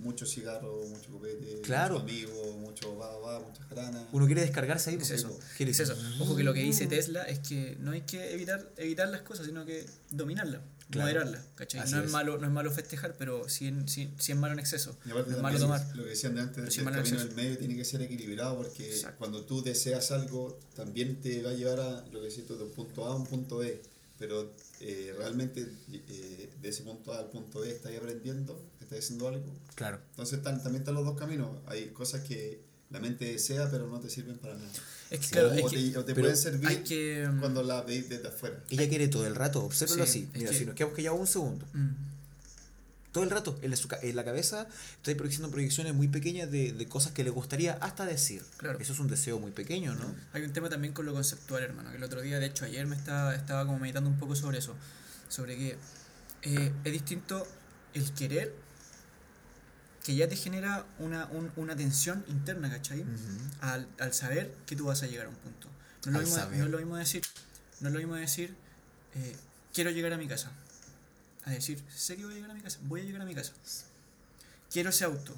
Muchos cigarros, mucho copete, Claro. muchos amigos, mucho va, va, muchas granas. Uno quiere descargarse ahí. Es porque eso, quiere es decir, eso. Ojo que lo que dice Tesla es que no hay que evitar, evitar las cosas, sino que dominarlas. Claro. moderarla, ¿cachai? Así No es, es. malo, no es malo festejar, pero sí, en- sí, sí es malo en exceso. Y aparte No es malo tomar. Lo que decían de antes, Sí, el camino exceso. del medio tiene que ser equilibrado porque Exacto. cuando tú deseas algo, también te va a llevar a lo que decís tú, de un punto A a un punto B. Pero eh, realmente eh, de ese punto A al punto B estás aprendiendo, estás haciendo algo. Claro. Entonces están, también están los dos caminos. Hay cosas que la mente desea, pero no te sirven para nada. Es que, Sí, claro, o, es que te, o te pero pueden servir que... mm, cuando la veis desde afuera. Ella quiere todo el rato, obsérvalo Sí, así. Mira, que- si nos quedamos callados un segundo. mm, Todo el rato, en la, en la cabeza, estoy proyectando proyecciones muy pequeñas de, de cosas que le gustaría hasta decir. Claro. Eso es un deseo muy pequeño, ¿no? Hay un tema también con lo conceptual, hermano. Que el otro día, de hecho, ayer me estaba, estaba como meditando un poco sobre eso. Sobre que eh, es distinto el querer, que ya te genera una, un- una tensión interna, ¿cachai? al, al saber que tú vas a llegar a un punto. No es lo, mismo, saber. no es lo mismo decir, no es lo mismo decir, eh, quiero llegar a mi casa. A decir, sé que voy a llegar a mi casa, voy a llegar a mi casa. Quiero ese auto.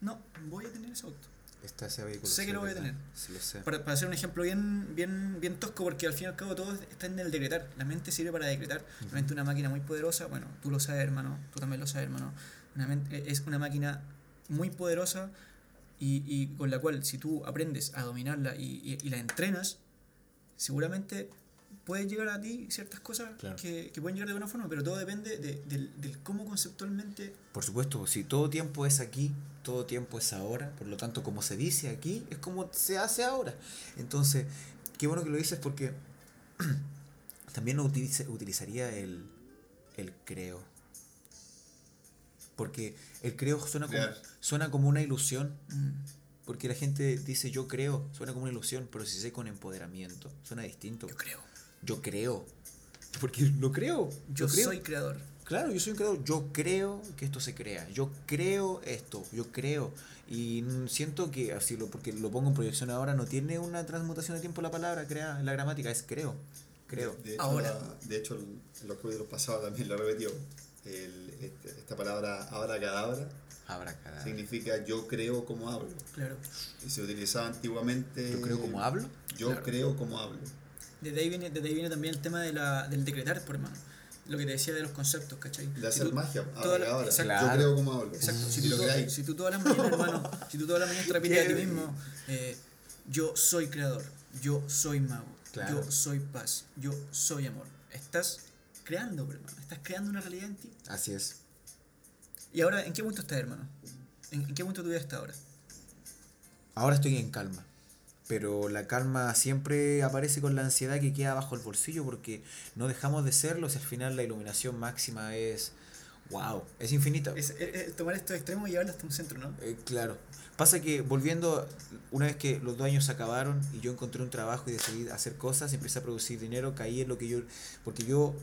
No, voy a tener ese auto. Está ese vehículo. Sé que lo voy a tener. Sí, lo sé. Para, para hacer un ejemplo bien, bien, bien tosco, porque al fin y al cabo todo está en el decretar. La mente sirve para decretar. La mente es una máquina muy poderosa. Bueno, tú lo sabes, hermano. Tú también lo sabes, hermano. Una mente- es una máquina muy poderosa y, y con la cual, si tú aprendes a dominarla y, y- y la entrenas, seguramente pueden llegar a ti ciertas cosas Claro. que, que pueden llegar de buena forma, pero todo depende de- del, del cómo conceptualmente. Por supuesto, si todo tiempo es aquí, todo tiempo es ahora, por lo tanto, como se dice aquí, es como se hace ahora. Entonces, qué bueno que lo dices porque también utilice- utilizaría el, el creo. Porque el creo suena como, suena como una ilusión, mm, porque la gente dice yo creo, suena como una ilusión, pero si sé con empoderamiento, suena distinto. yo creo. Yo creo. Porque lo creo. Yo lo creo. soy creador. Claro, yo soy un creador. Yo creo que esto se crea. Yo creo esto. Yo creo. Y siento que, así lo, porque lo pongo en proyección ahora, no tiene una transmutación de tiempo la palabra, crea, la gramática, es creo. Creo. De hecho, Ahora. la- de hecho en los capítulos pasados también lo repetió. El, este- esta palabra abracadabra Habrá cada. significa yo creo como hablo. Claro. Y se utilizaba antiguamente. Yo creo como hablo. Yo Claro. creo como hablo. Desde ahí viene, desde ahí viene también el tema de la, del decretar, por hermano. Lo que te decía de los conceptos, ¿cachai? De Si hacer tú- magia. toda la- abracadabra. exacto. Yo Claro. creo como hablo. Exacto, si tú, creáis. si tú todas las mañanas, hermano, si tú todas las mañanas te repites a ti mismo, eh, yo soy creador, yo soy mago, Claro. yo soy paz, yo soy amor. Estás creando, por hermano, estás creando una realidad en ti. Así es. Y ahora, ¿en qué punto estás, hermano? ¿En, en qué punto tu vida está ahora? Ahora estoy en calma. Pero la calma siempre aparece con la ansiedad que queda bajo el bolsillo porque no dejamos de serlo si al final la iluminación máxima es. ¡Wow! Es infinita. Es, es- es tomar estos extremos y llevarlos hasta un centro, ¿no? Eh, claro. Pasa que volviendo, una vez que los dos años se acabaron y yo encontré un trabajo y decidí hacer cosas, empecé a producir dinero, caí en lo que yo... Porque yo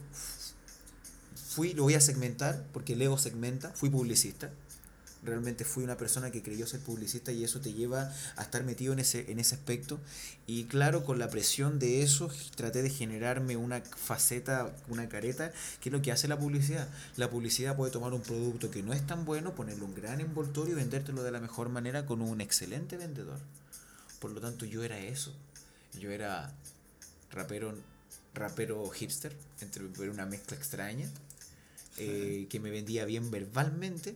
fui, lo voy a segmentar, porque el ego segmenta, fui publicista. Realmente fui una persona que creyó ser publicista y eso te lleva a estar metido en ese, en ese aspecto. Y claro, con la presión de eso, traté de generarme una faceta, una careta, que es lo que hace la publicidad. La publicidad puede tomar un producto que no es tan bueno, ponerle un gran envoltorio y vendértelo de la mejor manera con un excelente vendedor. Por lo tanto, yo era eso. Yo era rapero, rapero hipster, entre una mezcla extraña, eh, que me vendía bien verbalmente.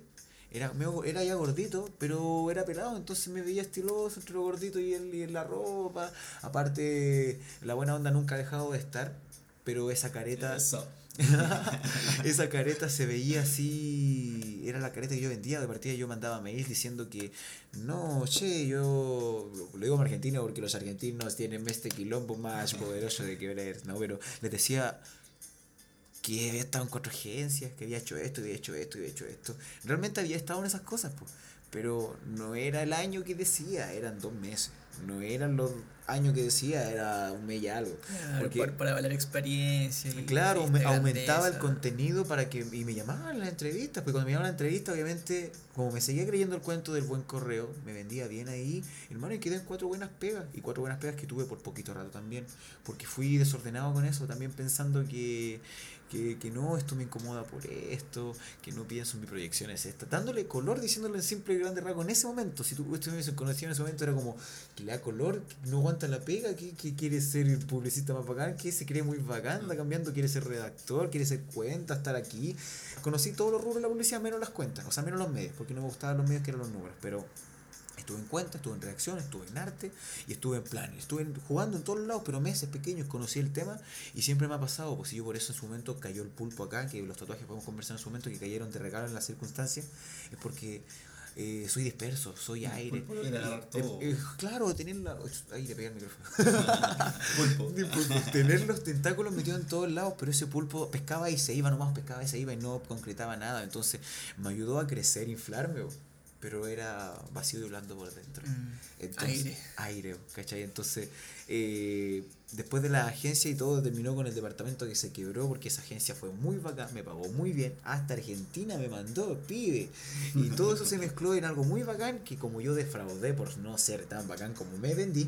Era, era ya gordito, pero era pelado, entonces me veía estiloso entre lo gordito y, el, y en la ropa. Aparte, la buena onda nunca ha dejado de estar, pero esa careta... Eso. Esa careta se veía así, era la careta que yo vendía, de partida yo mandaba mails diciendo que no, che, yo lo digo en argentino porque los argentinos tienen este quilombo más poderoso de que ver, no, pero les decía que había estado en cuatro agencias, que había hecho esto, había hecho esto, había hecho esto. Realmente había estado en esas cosas, pues. Pero no era el año que decía, eran dos meses. No eran los años que decía, era un mes y algo. Claro, Porque- para, para valer experiencia. y- Claro, aumentaba el contenido para que y me llamaban las entrevistas, porque cuando me llamaban a la entrevista, obviamente, como me seguía creyendo el cuento del buen correo, me vendía bien ahí, hermano, y quedé en cuatro buenas pegas, y cuatro buenas pegas que tuve por poquito rato también, porque fui desordenado con eso, también pensando que, que, que no, esto me incomoda por esto, que no pienso en mi proyección es esta, dándole color, diciéndole en simple y grande rasgo en ese momento, si tú estuvieses conocido en ese momento, era como que le da color, que no aguanta la pega, que, que quiere ser publicista más bacán, que se cree muy bacán, anda cambiando, quiere ser redactor, quiere ser cuenta, estar aquí. Conocí todos los rubros de la publicidad, menos las cuentas, o sea, menos los medios, porque no me gustaban los medios que eran los números, pero Estuve en cuenta, estuve en reacción, estuve en arte y estuve en plan. Estuve en- jugando en todos lados, pero meses pequeños, conocí el tema y siempre me ha pasado, pues si yo por eso en su momento cayó el pulpo acá, que los tatuajes podemos conversar en su momento, que cayeron de regalo en las circunstancias, es porque eh, soy disperso, soy aire. Eh, todo. eh, claro, tener la... Ahí le pegué el micrófono. Pulpo. De pulpo. Tener los tentáculos metidos en todos lados, pero ese pulpo pescaba y se iba nomás, pescaba y se iba y no concretaba nada. Entonces me ayudó a crecer, inflarme. Pero era vacío y blando por dentro. Mm, Entonces, aire. Aire, ¿cachai? Entonces, eh, después de la agencia y todo, terminó con el departamento que se quebró porque esa agencia fue muy bacán, me pagó muy bien. Hasta Argentina me mandó, pibe. Y todo eso se mezcló en algo muy bacán que como yo defraudé por no ser tan bacán como me vendí,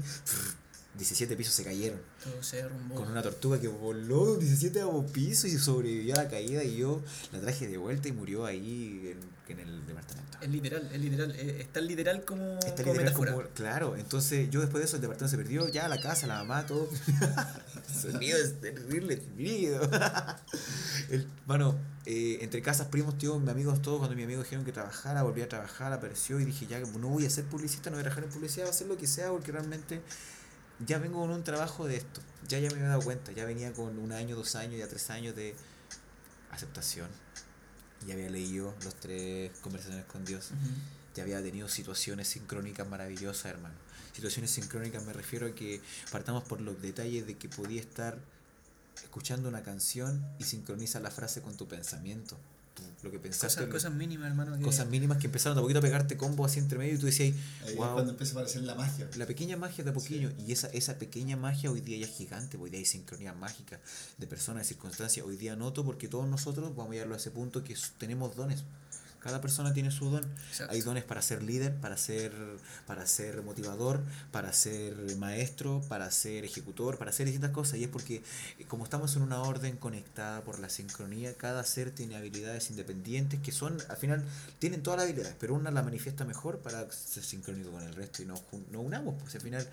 17 pisos se cayeron. Todo se derrumbó. Con una tortuga que voló 17 a piso y sobrevivió a la caída y yo la traje de vuelta y murió ahí en, en el departamento. Es literal, es literal. Es tan literal como, Está como literal metáfora. como- claro, entonces yo después de eso el departamento se perdió, ya la casa, la mamá, todo. el sonido es terrible, terrible. el, bueno, eh, entre casas, primos, tíos, mis amigos, todos, cuando mis amigos dijeron que trabajara, volví a trabajar, apareció y dije, ya no voy a ser publicista, no voy a trabajar en publicidad, voy a hacer lo que sea, porque realmente ya vengo con un trabajo de esto. Ya ya me había dado cuenta, ya venía con un año, dos años, ya tres años de aceptación. Ya había leído los tres conversaciones con Dios Ujú. ya había tenido situaciones sincrónicas maravillosas, hermano. Situaciones sincrónicas me refiero a que partamos por los detalles de que podía estar escuchando una canción y sincroniza la frase con tu pensamiento. Lo que pensaste, Cosas, cosas mínimas, hermano. que- cosas mínimas que empezaron de a poquito a pegarte combo así entre medio y tú decías, Ahí es cuando empieza a aparecer la magia. la pequeña magia de a poquillo, y esa, esa pequeña magia hoy día ya es gigante, hoy día hay sincronía mágica de personas, de circunstancias. Hoy día noto porque todos nosotros vamos a llegarlo a ese punto que tenemos dones. Cada persona tiene su don. Exacto. Hay dones para ser líder, para ser, para ser motivador, para ser maestro, para ser ejecutor, para hacer distintas cosas. Y es porque eh, como estamos en una orden conectada por la sincronía, cada ser tiene habilidades independientes que son, al final, tienen todas las habilidades, pero una la manifiesta mejor para ser sincrónico con el resto y no, no unamos. Pues al final,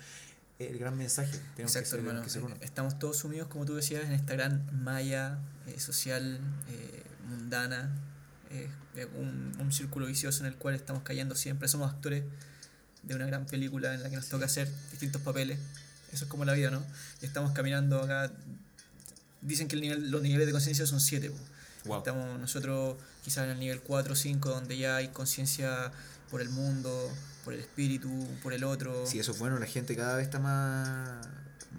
el gran mensaje, tenemos que Exacto, ser, hermano. que ser uno. Eh, Estamos todos sumidos, como tú decías, en esta gran malla eh, social, eh, mundana, eh, eh, un, un círculo vicioso en el cual estamos cayendo siempre. Somos actores de una gran película en la que nos toca hacer distintos papeles. Eso es como la vida, ¿no? Y estamos caminando acá. Dicen que el nivel, los niveles de conciencia son siete. po. Wow. Estamos nosotros quizás en el nivel 4 o 5, donde ya hay conciencia por el mundo, por el espíritu, por el otro. Si eso es bueno, la gente cada vez está más,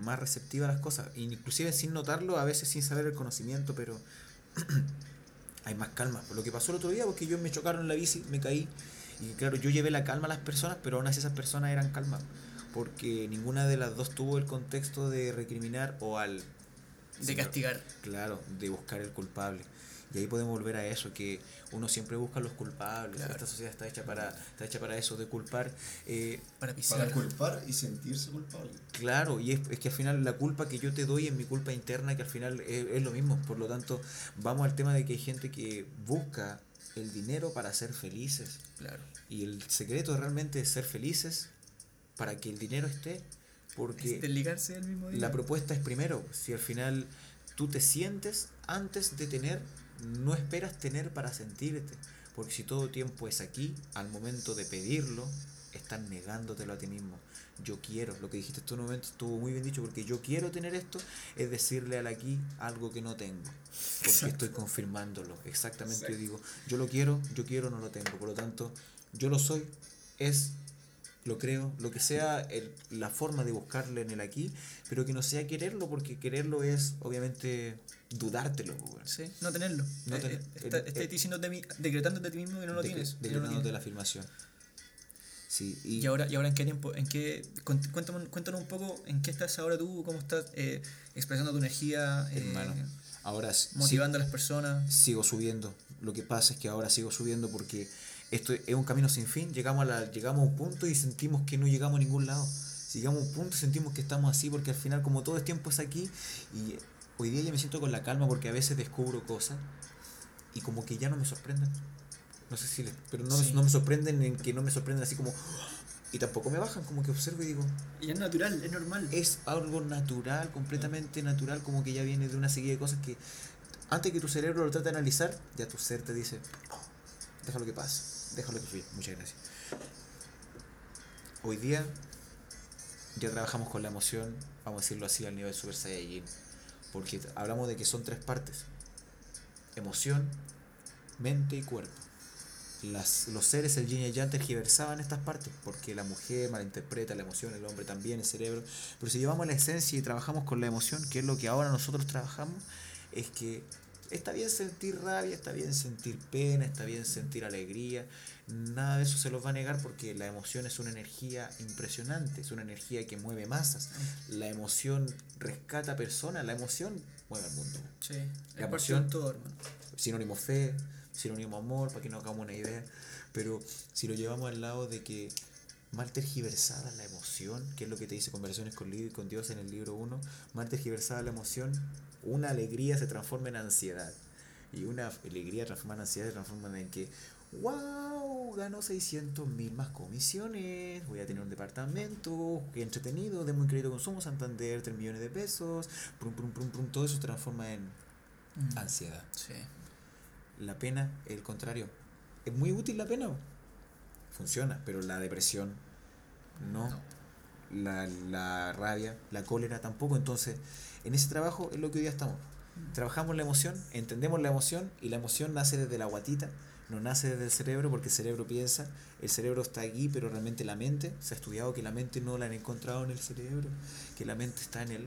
más receptiva a las cosas, inclusive sin notarlo, a veces sin saber el conocimiento, pero hay más calma. Por lo que pasó el otro día, porque yo me chocaron en la bici, me caí, y claro, yo llevé la calma a las personas, pero aún así esas personas eran calmas, porque ninguna de las dos tuvo el contexto de recriminar o al... de castigar. Claro, de buscar el culpable. Y ahí podemos volver a eso, que uno siempre busca los culpables. Claro. Esta sociedad está hecha para, está hecha para eso, de culpar. Eh, Para pisar. Para culpar y sentirse culpable. Claro, y es, es que al final la culpa que yo te doy es mi culpa interna, que al final es, es lo mismo. Por lo tanto, vamos al tema de que hay gente que busca el dinero para ser felices. Claro. Y el secreto realmente es ser felices para que el dinero esté. Porque Es desligarse del mismo día. la propuesta es primero, si al final tú te sientes antes de tener, no esperas tener para sentirte. Porque si todo tiempo es aquí, al momento de pedirlo, estás negándotelo a ti mismo. Yo quiero, lo que dijiste tú en un momento estuvo muy bien dicho, porque yo quiero tener esto, es decirle al aquí algo que no tengo. Porque Exacto. estoy confirmándolo. Exactamente, yo digo, yo lo quiero, yo quiero, no lo tengo. Por lo tanto, yo lo soy, es lo creo, lo que sea el- la forma de buscarle en el aquí, pero que no sea quererlo, porque quererlo es obviamente dudártelo. pues. Sí, no tenerlo. No Eh, tener- eh, está- diciendo de mí, decretándote a ti mismo que no lo tienes. no decretándote tienes. la afirmación. Sí, y, Y ahora, y ahora en qué tiempo, en qué, cuént- cuéntame, cuéntanos un poco en qué estás ahora tú, cómo estás eh, expresando tu energía, eh, hermano, ahora sí- motivando a las personas. sigo subiendo. Lo que pasa es que ahora sigo subiendo porque esto es un camino sin fin. Llegamos a, la, llegamos a un punto y sentimos que no llegamos a ningún lado. Llegamos a un punto y sentimos que estamos así porque al final como todo el tiempo es aquí y hoy día ya me siento con la calma porque a veces descubro cosas y como que ya no me sorprenden. No sé si le, pero no, Sí. no me sorprenden en que no me sorprenden así como y tampoco me bajan, como que observo y digo, Y es natural, es normal. es algo natural, completamente natural, como que ya viene de una serie de cosas que antes que tu cerebro lo trate de analizar, ya tu ser te dice, déjalo que pase, déjalo que fluya. Muchas gracias. Hoy día ya trabajamos con la emoción, vamos a decirlo así, al nivel Super Saiyajin, porque hablamos de que son tres partes, emoción, mente y cuerpo. Las, los seres, el yin y el yang, tergiversaban estas partes, porque la mujer malinterpreta la emoción, el hombre también, el cerebro. Pero si llevamos la esencia y trabajamos con la emoción, que es lo que ahora nosotros trabajamos, es que está bien sentir rabia, está bien sentir pena, está bien sentir alegría. Nada de eso se los va a negar porque la emoción es una energía impresionante, es una energía que mueve masas. La emoción rescata personas, la emoción mueve al mundo. Sí, La emoción. todo, hermano. Sinónimo fe, sinónimo amor, para que nos hagamos una idea. Pero si lo llevamos al lado de que mal tergiversada la emoción, que es lo que te dice Conversaciones con Dios en el libro 1, mal tergiversada la emoción, una alegría se transforma en ansiedad. Y una alegría transformada en ansiedad se transforma en que, wow, ganó 600 mil más comisiones, voy a tener un departamento, qué entretenido, de muy crédito consumo, Santander, 3 millones de pesos, prum, prum, prum, prum, todo eso se transforma en Mm. ansiedad. Sí. La pena, el contrario. Es muy útil la pena. Funciona, pero la depresión no. No. La, la rabia, la cólera tampoco. Entonces, en ese trabajo es lo que hoy día estamos. Trabajamos la emoción, entendemos la emoción y la emoción nace desde la guatita, no nace desde el cerebro porque el cerebro piensa, el cerebro está aquí, pero realmente la mente, se ha estudiado que la mente no la han encontrado en el cerebro, que la mente está en el,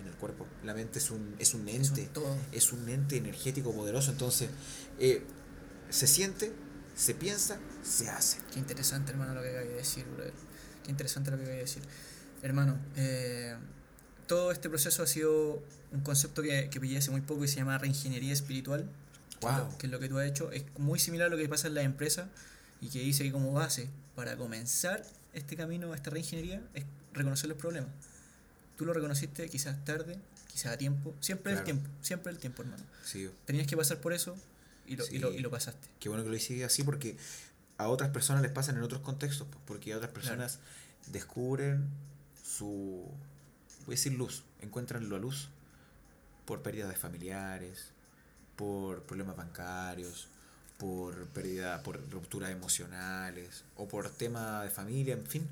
en el cuerpo. La mente es un, es un Es un ente todo. es un ente energético poderoso. Entonces, eh, se siente, se piensa, se hace. Qué interesante, hermano, lo que acabas de decir, brother. Qué interesante lo que acabas de decir. Hermano, eh, todo este proceso ha sido un concepto que, que pillé hace muy poco y se llama reingeniería espiritual. que es lo- Wow. Que es lo que tú has hecho. Es muy similar a lo que pasa en la empresa y que dice que como base para comenzar este camino, esta reingeniería, es reconocer los problemas. Tú lo reconociste quizás tarde, quizás a tiempo. Siempre el Claro. tiempo, siempre el tiempo, hermano. Sí, Tenías que pasar por eso y lo, y lo, Sí. y lo pasaste. qué bueno que lo hice así porque a otras personas les pasan en otros contextos, pues, porque otras personas descubren su, voy a decir luz, encuentran la luz por pérdida de familiares, por problemas bancarios, por pérdida, por rupturas emocionales o por tema de familia, en fin.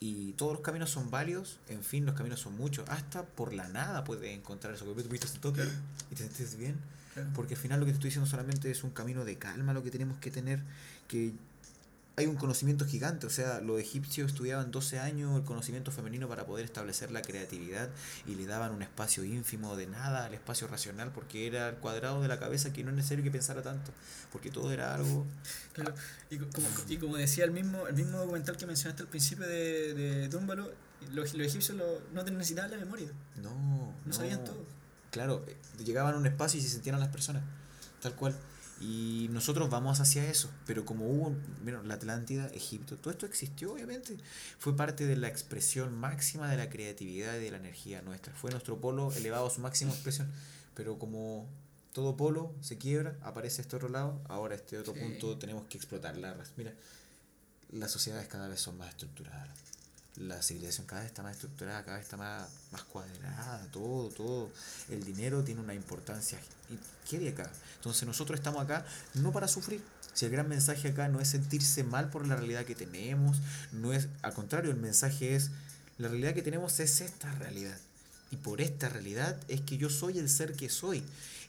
Y todos los caminos son válidos, en fin, los caminos son muchos. Hasta por la nada puedes encontrar eso. Que tú viste este toque y te sientes bien. Claro. Porque al final lo que te estoy diciendo solamente es un camino de calma lo que tenemos que tener, que hay un conocimiento gigante, o sea, los egipcios estudiaban 12 años el conocimiento femenino para poder establecer la creatividad y le daban un espacio ínfimo de nada al espacio racional porque era el cuadrado de la cabeza que no es necesario que pensara tanto, porque todo era algo... Claro, y, co- como, y como decía el mismo, el mismo documental que mencionaste al principio de, de Dúmbalo, los, los egipcios lo- no necesitaban la memoria, No, no, sabían todo. Claro, eh, llegaban a un espacio y se sentían a las personas, tal cual. Y nosotros vamos hacia eso, pero como hubo, bueno, la Atlántida, Egipto, todo esto existió obviamente, fue parte de la expresión máxima de la creatividad y de la energía nuestra, fue nuestro polo elevado a su máxima expresión, pero como todo polo se quiebra, aparece este otro lado, ahora este otro Sí. punto tenemos que explotar la raz. Mira, las sociedades cada vez son más estructuradas, la civilización cada vez está más estructurada, cada vez está más, más cuadrada, todo, todo. El dinero tiene una importancia. ¿Y qué hay acá? Entonces nosotros estamos acá no para sufrir. Si el gran mensaje acá no es sentirse mal por la realidad que tenemos, no es, al contrario, el mensaje es, la realidad que tenemos es esta realidad. Y por esta realidad es que yo soy el ser que soy.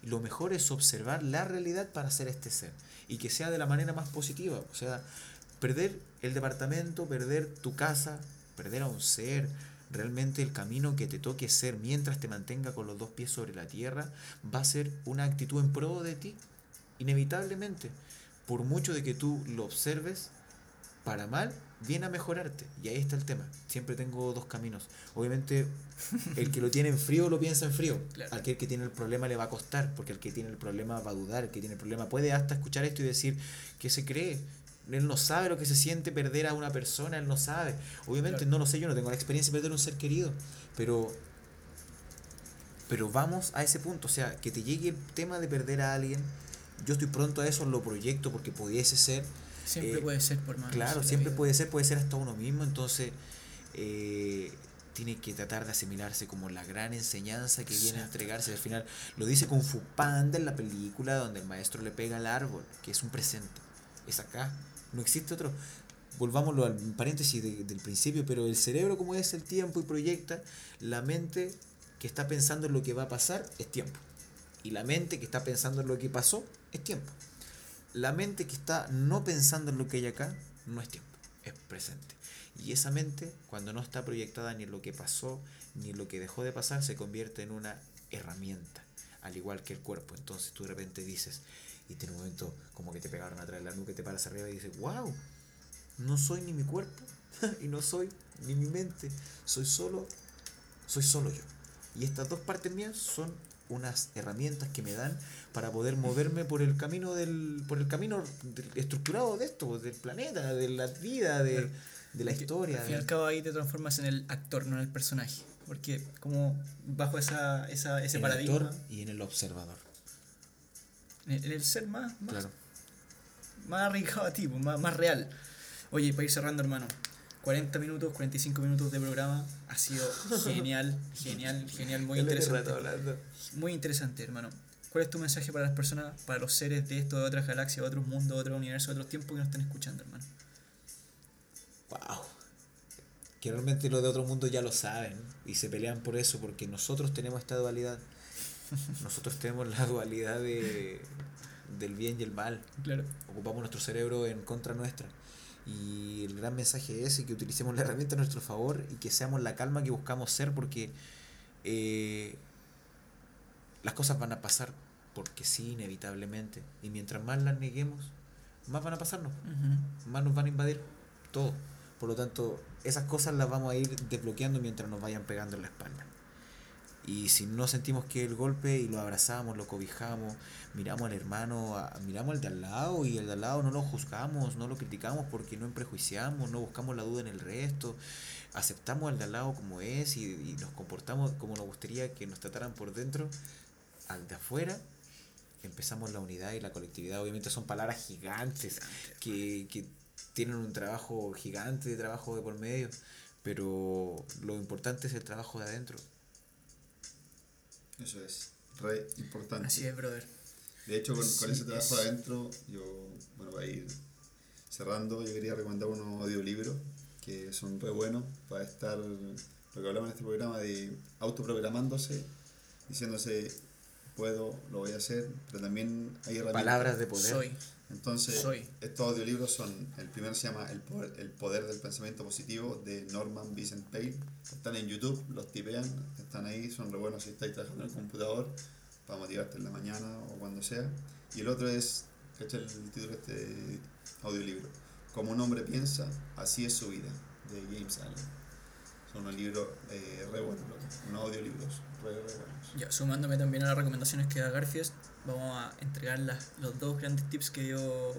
Y lo mejor es observar la realidad para ser este ser. Y que sea de la manera más positiva. O sea, perder el departamento, perder tu casa, perder a un ser, realmente el camino que te toque ser mientras te mantenga con los dos pies sobre la tierra, va a ser una actitud en pro de ti, inevitablemente. Por mucho de que tú lo observes, para mal, viene a mejorarte. Y ahí está el tema. Siempre tengo dos caminos. Obviamente, el que lo tiene en frío lo piensa en frío. Claro. Aquel que tiene el problema le va a costar, porque el que tiene el problema va a dudar, el que tiene el problema puede hasta escuchar esto y decir, ¿qué se cree? Él no sabe lo que se siente perder a una persona, él no sabe. Obviamente Claro. no lo sé, yo no tengo la experiencia de perder un ser querido, pero Pero vamos a ese punto, o sea, que te llegue el tema de perder a alguien, yo estoy pronto a eso, lo proyecto porque pudiese ser. Siempre eh, puede ser por más. Claro, siempre puede ser, puede ser hasta uno mismo, entonces eh, tiene que tratar de asimilarse como la gran enseñanza que viene a entregarse. Al final lo dice Kung Fu Panda en la película donde el maestro le pega al árbol, que es un presente. Es acá, no existe otro. Volvámoslo al paréntesis de- del principio, pero el cerebro como es el tiempo y proyecta, la mente que está pensando en lo que va a pasar es tiempo. Y la mente que está pensando en lo que pasó es tiempo. La mente que está no pensando en lo que hay acá no es tiempo, es presente. Y esa mente, cuando no está proyectada ni en lo que pasó, ni en lo que dejó de pasar, se convierte en una herramienta, al igual que el cuerpo. Entonces tú de repente dices, y tiene un momento como que te pegaron atrás de la nuca y te paras arriba y dices, wow, no soy ni mi cuerpo, y no soy ni mi mente, soy solo, soy solo yo. Y estas dos partes mías son unas herramientas que me dan para poder moverme por el camino del por el camino estructurado de esto del planeta de la vida de, de la historia Al fin y al cabo ahí te transformas en el actor, no en el personaje. Porque como bajo esa, esa, ese en el paradigma, actor y en el observador en el, ser más, más, claro más arriesgado a ti, pues, más, más real. Oye, para ir cerrando, hermano. 40 minutos, 45 minutos de programa. Ha sido genial, genial, genial, muy interesante. Muy interesante, hermano. ¿Cuál es tu mensaje para las personas, para los seres de esto, de otras galaxias, de otros mundos, de otros universos, de otros tiempos que nos están escuchando, hermano? wow que realmente los de otro mundo ya lo saben y se pelean por eso porque nosotros tenemos esta dualidad nosotros tenemos la dualidad de del bien y el mal Claro. ocupamos nuestro cerebro en contra nuestra. Y el gran mensaje es que utilicemos la herramienta a nuestro favor y que seamos la calma que buscamos ser porque eh, las cosas van a pasar porque sí, inevitablemente. Y mientras más las neguemos, más van a pasarnos, más nos van a invadir todo. Por lo tanto, esas cosas las vamos a ir desbloqueando mientras nos vayan pegando en la espalda. Y si no sentimos que el golpe y lo abrazamos, lo cobijamos, miramos al hermano, miramos al de al lado y el de al lado no lo juzgamos, no lo criticamos porque no prejuiciamos, no buscamos la duda en el resto, aceptamos al de al lado como es y, y nos comportamos como nos gustaría que nos trataran por dentro, al de afuera empezamos la unidad y la colectividad. Obviamente son palabras gigantes que, que tienen un trabajo gigante de trabajo de por medio, pero lo importante es el trabajo de adentro. Eso es, re importante. Así es, brother. De hecho, con, ese trabajo es- adentro, yo, bueno, para ir cerrando, yo quería recomendar unos audiolibros que son re buenos para estar, lo que hablamos en este programa de autoprogramándose, diciéndose, puedo, lo voy a hacer, pero también hay herramientas. Palabras de poder. Soy. Entonces, Soy. estos audiolibros son, el primero se llama El poder, el poder del pensamiento positivo de Norman Vincent Peale. Están en YouTube, los tipean, están ahí, son re buenos si estáis trabajando en el computador para motivarte en la mañana o cuando sea. Y el otro es, ¿cacha el título de este audiolibro? Como un hombre piensa, así es su vida, de James Allen. Son unos libros eh, re buenos, unos audiolibros re, re buenos. Ya, sumándome también a las recomendaciones que da Garfiest, vamos a entregar las, los dos grandes tips que dio,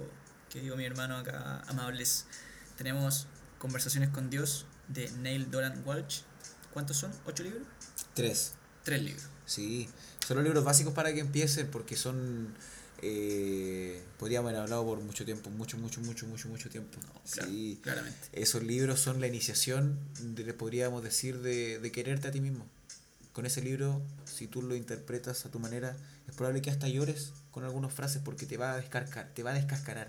que dio mi hermano acá, amables. Tenemos Conversaciones con Dios de Neil Doran Walsh. ¿Cuántos son? ¿Ocho libros? Tres. Tres libros. Sí, son los libros básicos para que empiecen porque son... Eh, podríamos haber hablado por mucho tiempo, mucho, mucho, mucho, mucho, mucho tiempo. Claro, sí, claramente. esos libros son la iniciación, de, podríamos decir, de, de quererte a ti mismo. Con ese libro, si tú lo interpretas a tu manera, es probable que hasta llores con algunas frases porque te va a descargar, te va a descascarar,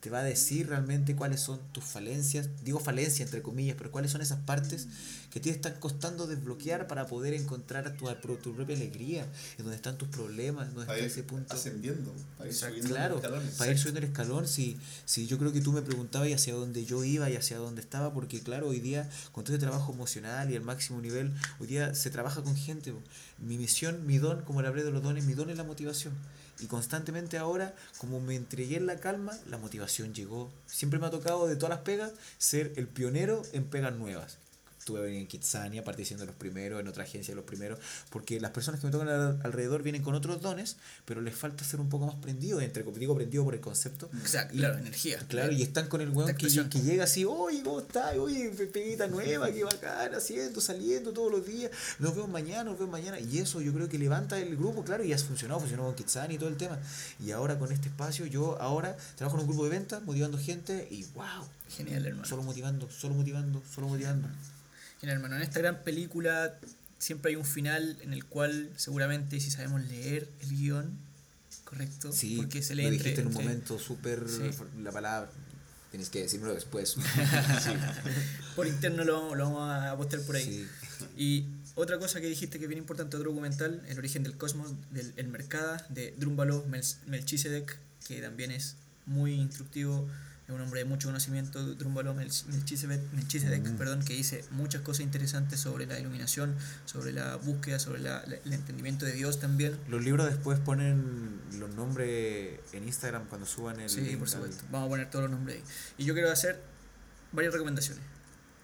te va a decir realmente cuáles son tus falencias, digo falencia entre comillas, pero cuáles son esas partes que te están costando desbloquear para poder encontrar tu, tu propia alegría, en donde están tus problemas, en donde Para está ir ese punto. ascendiendo, para ir subiendo Claro, los escalones. para ir subiendo el escalón, si, si yo creo que tú me preguntabas y hacia dónde yo iba y hacia dónde estaba, porque claro, hoy día con todo este trabajo emocional y el máximo nivel, hoy día se trabaja con gente. Mi misión, mi don, como le hablé de los dones, mi don es la motivación. Y constantemente ahora, como me entregué en la calma, la motivación llegó. Siempre me ha tocado de todas las pegas ser el pionero en pegas nuevas. Estuve en Kitsania, partí siendo los primeros, en otra agencia los primeros, porque las personas que me tocan al- alrededor vienen con otros dones, pero les falta ser un poco más prendidos, entre digo prendido por el concepto. Exacto, Y- claro, energía. Claro, y están con el weón que, que llega así, oye, ¿cómo estás? Oye, peguita nueva, qué bacán, haciendo, saliendo todos los días, nos vemos mañana, nos vemos mañana. Y eso yo creo que levanta el grupo, claro, y ha funcionado, funcionó con Kitsani y todo el tema. Y ahora con este espacio, yo ahora trabajo en un grupo de ventas, motivando gente, y wow, Genial, hermano. solo motivando, solo motivando, solo motivando. Genial, hermano. En esta gran película siempre hay un final en el cual seguramente si sabemos leer el guion, correcto, Sí, porque se lee lo entre, dijiste en un entre- momento súper, Sí. la palabra, tienes que decírmelo después. sí, por interno lo vamos, lo vamos a postar por ahí. sí. Y otra cosa que dijiste que es bien importante, otro documental, El origen del cosmos, del El Mercada, de Drúmbalo Mel- Melchizedek, que también es muy instructivo, un hombre de mucho conocimiento, Drúmbalo Mel- Melchizedek, Mm. perdón, que dice muchas cosas interesantes sobre la iluminación, sobre la búsqueda, sobre la- la- el entendimiento de Dios también. Los libros después ponen los nombres en Instagram cuando suban el Sí, link por al- supuesto. Vamos a poner todos los nombres ahí. Y yo quiero hacer varias recomendaciones.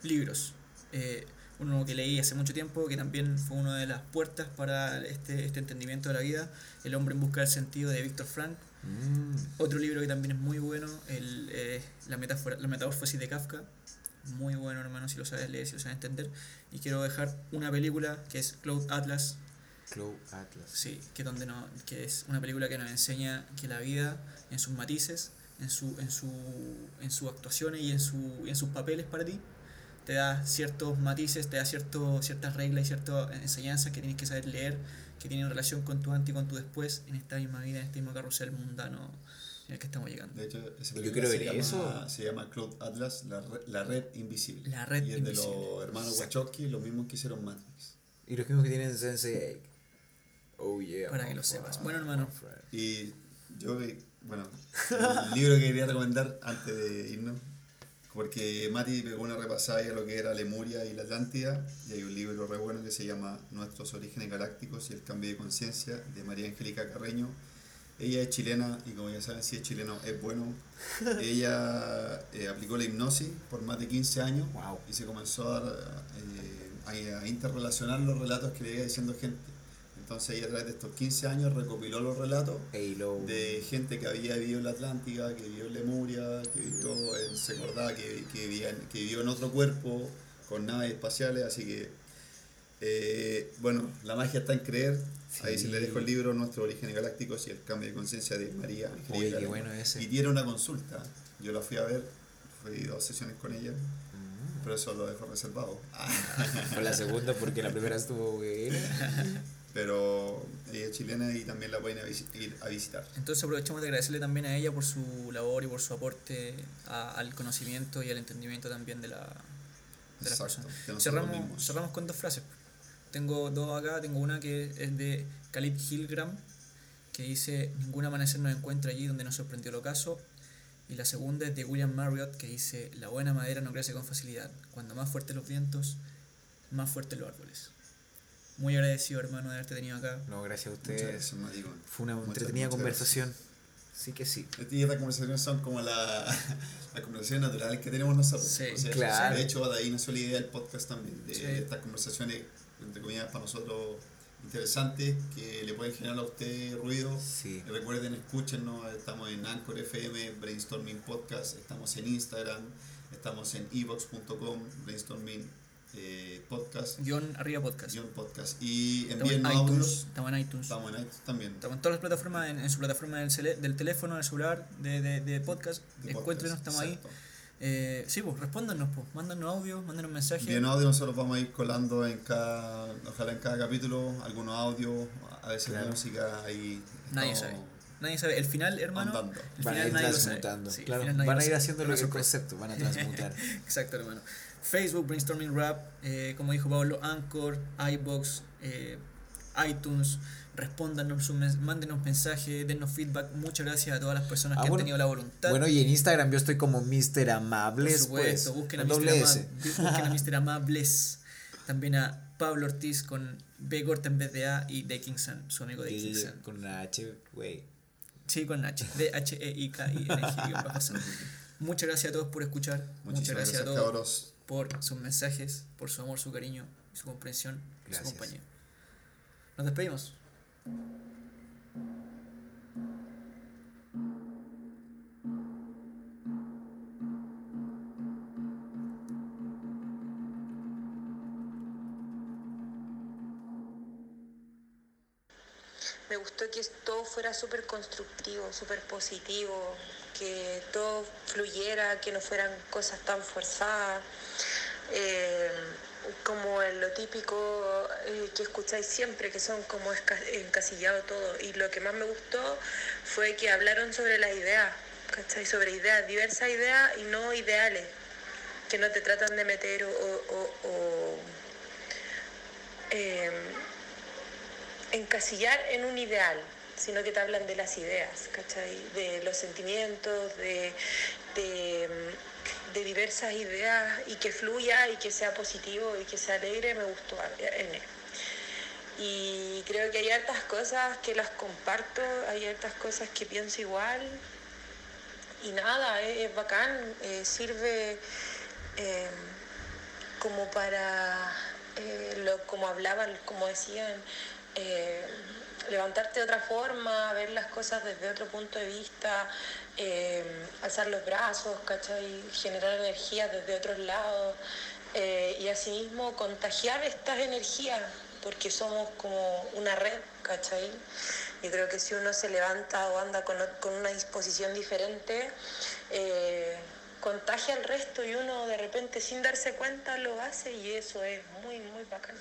Libros. Eh, uno que leí hace mucho tiempo, que también fue una de las puertas para este, este entendimiento de la vida, El hombre en busca del sentido de Víctor Frank. Mm. Otro libro que también es muy bueno, el, eh, la, metáfora, la metamorfosis de Kafka. Muy bueno, hermano, si lo sabes leer, si lo sabes entender. Y quiero dejar una película que es Cloud Atlas, Cloud Atlas. Sí, que, donde no, que es una película que nos enseña que la vida, en sus matices, en, su, en, su, en sus actuaciones y en, su, en sus papeles para ti, te da ciertos matices, te da cierto, ciertas reglas y ciertas enseñanzas que tienes que saber leer, que tienen relación con tu antes y con tu después, en esta misma vida, en este mismo carrusel mundano en el que estamos llegando. De hecho, esa Yo quiero se ver llama, eso. Se llama Cloud Atlas, la, re- la red invisible. La red y es invisible. de los hermanos Wachowski, los mismos que hicieron Matrix. Y los mismos que tienen Sensei. Oh yeah. Para que lo sepas. Bueno, hermano. Y yo, bueno, el libro que quería recomendar antes de irnos, porque Mati pegó una repasada a lo que era Lemuria y la Atlántida, y hay un libro re bueno que se llama Nuestros orígenes galácticos y el cambio de conciencia, de María Angélica Carreño. Ella es chilena y como ya saben, si es chileno es bueno. Ella eh, aplicó la hipnosis por más de 15 años Wow. y se comenzó a, eh, a- a interrelacionar los relatos que le iba diciendo gente. Entonces ella a través de estos 15 años recopiló los relatos Halo. de gente que había vivido en la Atlántica, que vivió en Lemuria, que vivió en, se acordaba que, que, vivía en- que vivió en otro cuerpo con naves espaciales, así que eh, bueno, la magia está en creer. Ahí Sí. se le dejo el libro Nuestros orígenes galácticos y el cambio de conciencia de María. Oye, qué bueno ese. Y tiene una consulta. Yo la fui a ver, fui dos sesiones con ella, Mm. pero eso lo dejo reservado. Fue la segunda porque la primera estuvo buena. Pero ella es chilena y también la pueden ir a visitar. Entonces aprovechamos de agradecerle también a ella por su labor y por su aporte a- al conocimiento y al entendimiento también de la, de las Exacto, personas. Cerramos, mismos. cerramos con dos frases. Tengo dos acá, tengo una que es de Khalid Hilgram, que dice, ningún amanecer nos encuentra allí donde nos sorprendió el ocaso. Y la segunda es de William Marriott, que dice, la buena madera no crece con facilidad. Cuando más fuertes los vientos, más fuertes los árboles. Muy agradecido, hermano, de haberte tenido acá. No, gracias a Muchas ustedes. gracias. Fue una Muchas, entretenida muchas conversación. Sí que sí. Y estas conversaciones son como la, las conversaciones naturales que tenemos nosotros. Sí, O sea, claro. De hecho, de ahí nació la idea del podcast también, de Sí. estas conversaciones, entre comillas, para nosotros interesantes, que le pueden generar a usted ruido. Sí. Recuerden, escúchenos, estamos en Anchor FM, Brainstorming Podcast, estamos en Instagram, estamos en evox.com, Brainstorming eh, Podcast, Guión arriba podcast. guion podcast. Y Estamos en envíennos iTunes. audios. Estamos en iTunes. Estamos en iTunes también. Estamos en todas las plataformas, en, en su plataforma del, cele- del teléfono, del celular, de, de, de podcast. de Encuéntrenos, podcast, estamos ahí. Eh, sí, pues, respóndanos, pues, mándanos audio, mándanos mensajes. Bien audio, nosotros vamos a ir colando en cada, ojalá en cada capítulo, algunos audios, a veces Claro. música ahí. Nadie sabe. Nadie sabe. El final, hermano. andando. El Van a final ir nadie lo sabe. transmutando. Sí, el claro, final nadie van a ir haciendo lo que el sorpresa. concepto, van a transmutar. Exacto, hermano. Facebook, Brainstorming Rap, eh, como dijo Pablo, Anchor, iBox, eh, iTunes. Respóndanos, mándenos mensajes, dennos feedback. Muchas gracias a todas las personas Ah, que han tenido la voluntad. bueno, y en Instagram yo estoy como Mr. Por Amables, supuesto, pues. busquen, a Mr. doble Ama- S. busquen a Mr. Amables. También a Pablo Ortiz con B corta en vez de A y Dickinson, su amigo Y Dickinson. con una H, güey. Sí, con H. D H E I K I N G bajo C. Muchas gracias a todos por escuchar. Muchas gracias, gracias, a todos. cabros. Por sus mensajes, por su amor, su cariño, su comprensión y su Gracias. compañía. Nos despedimos. Gustó que todo fuera súper constructivo, súper positivo, que todo fluyera, que no fueran cosas tan forzadas. Eh, como lo típico eh, que escucháis siempre, que son como encasillado todo. Y lo que más me gustó fue que hablaron sobre las ideas, ¿cachai? Sobre ideas, diversas ideas y no ideales, que no te tratan de meter o- encasillar en un ideal, sino que te hablan de las ideas, ¿cachai? De los sentimientos, de, de, mm, diversas ideas y que fluya y que sea positivo y que sea alegre, me gustó en él. Y creo que hay hartas cosas que las comparto, hay hartas cosas que pienso igual. Y nada, es, bacán, eh, sirve eh, como para, eh, lo, como hablaban, como decían, eh, levantarte de otra forma, ver las cosas desde otro punto de vista, eh, alzar los brazos, ¿cachai? generar energías desde otros lados eh, y asimismo contagiar estas energías, porque somos como una red, ¿cachai? Yo creo que si uno se levanta o anda con, con una disposición diferente, contagia al resto y uno de repente sin darse cuenta lo hace y eso es muy, muy bacán.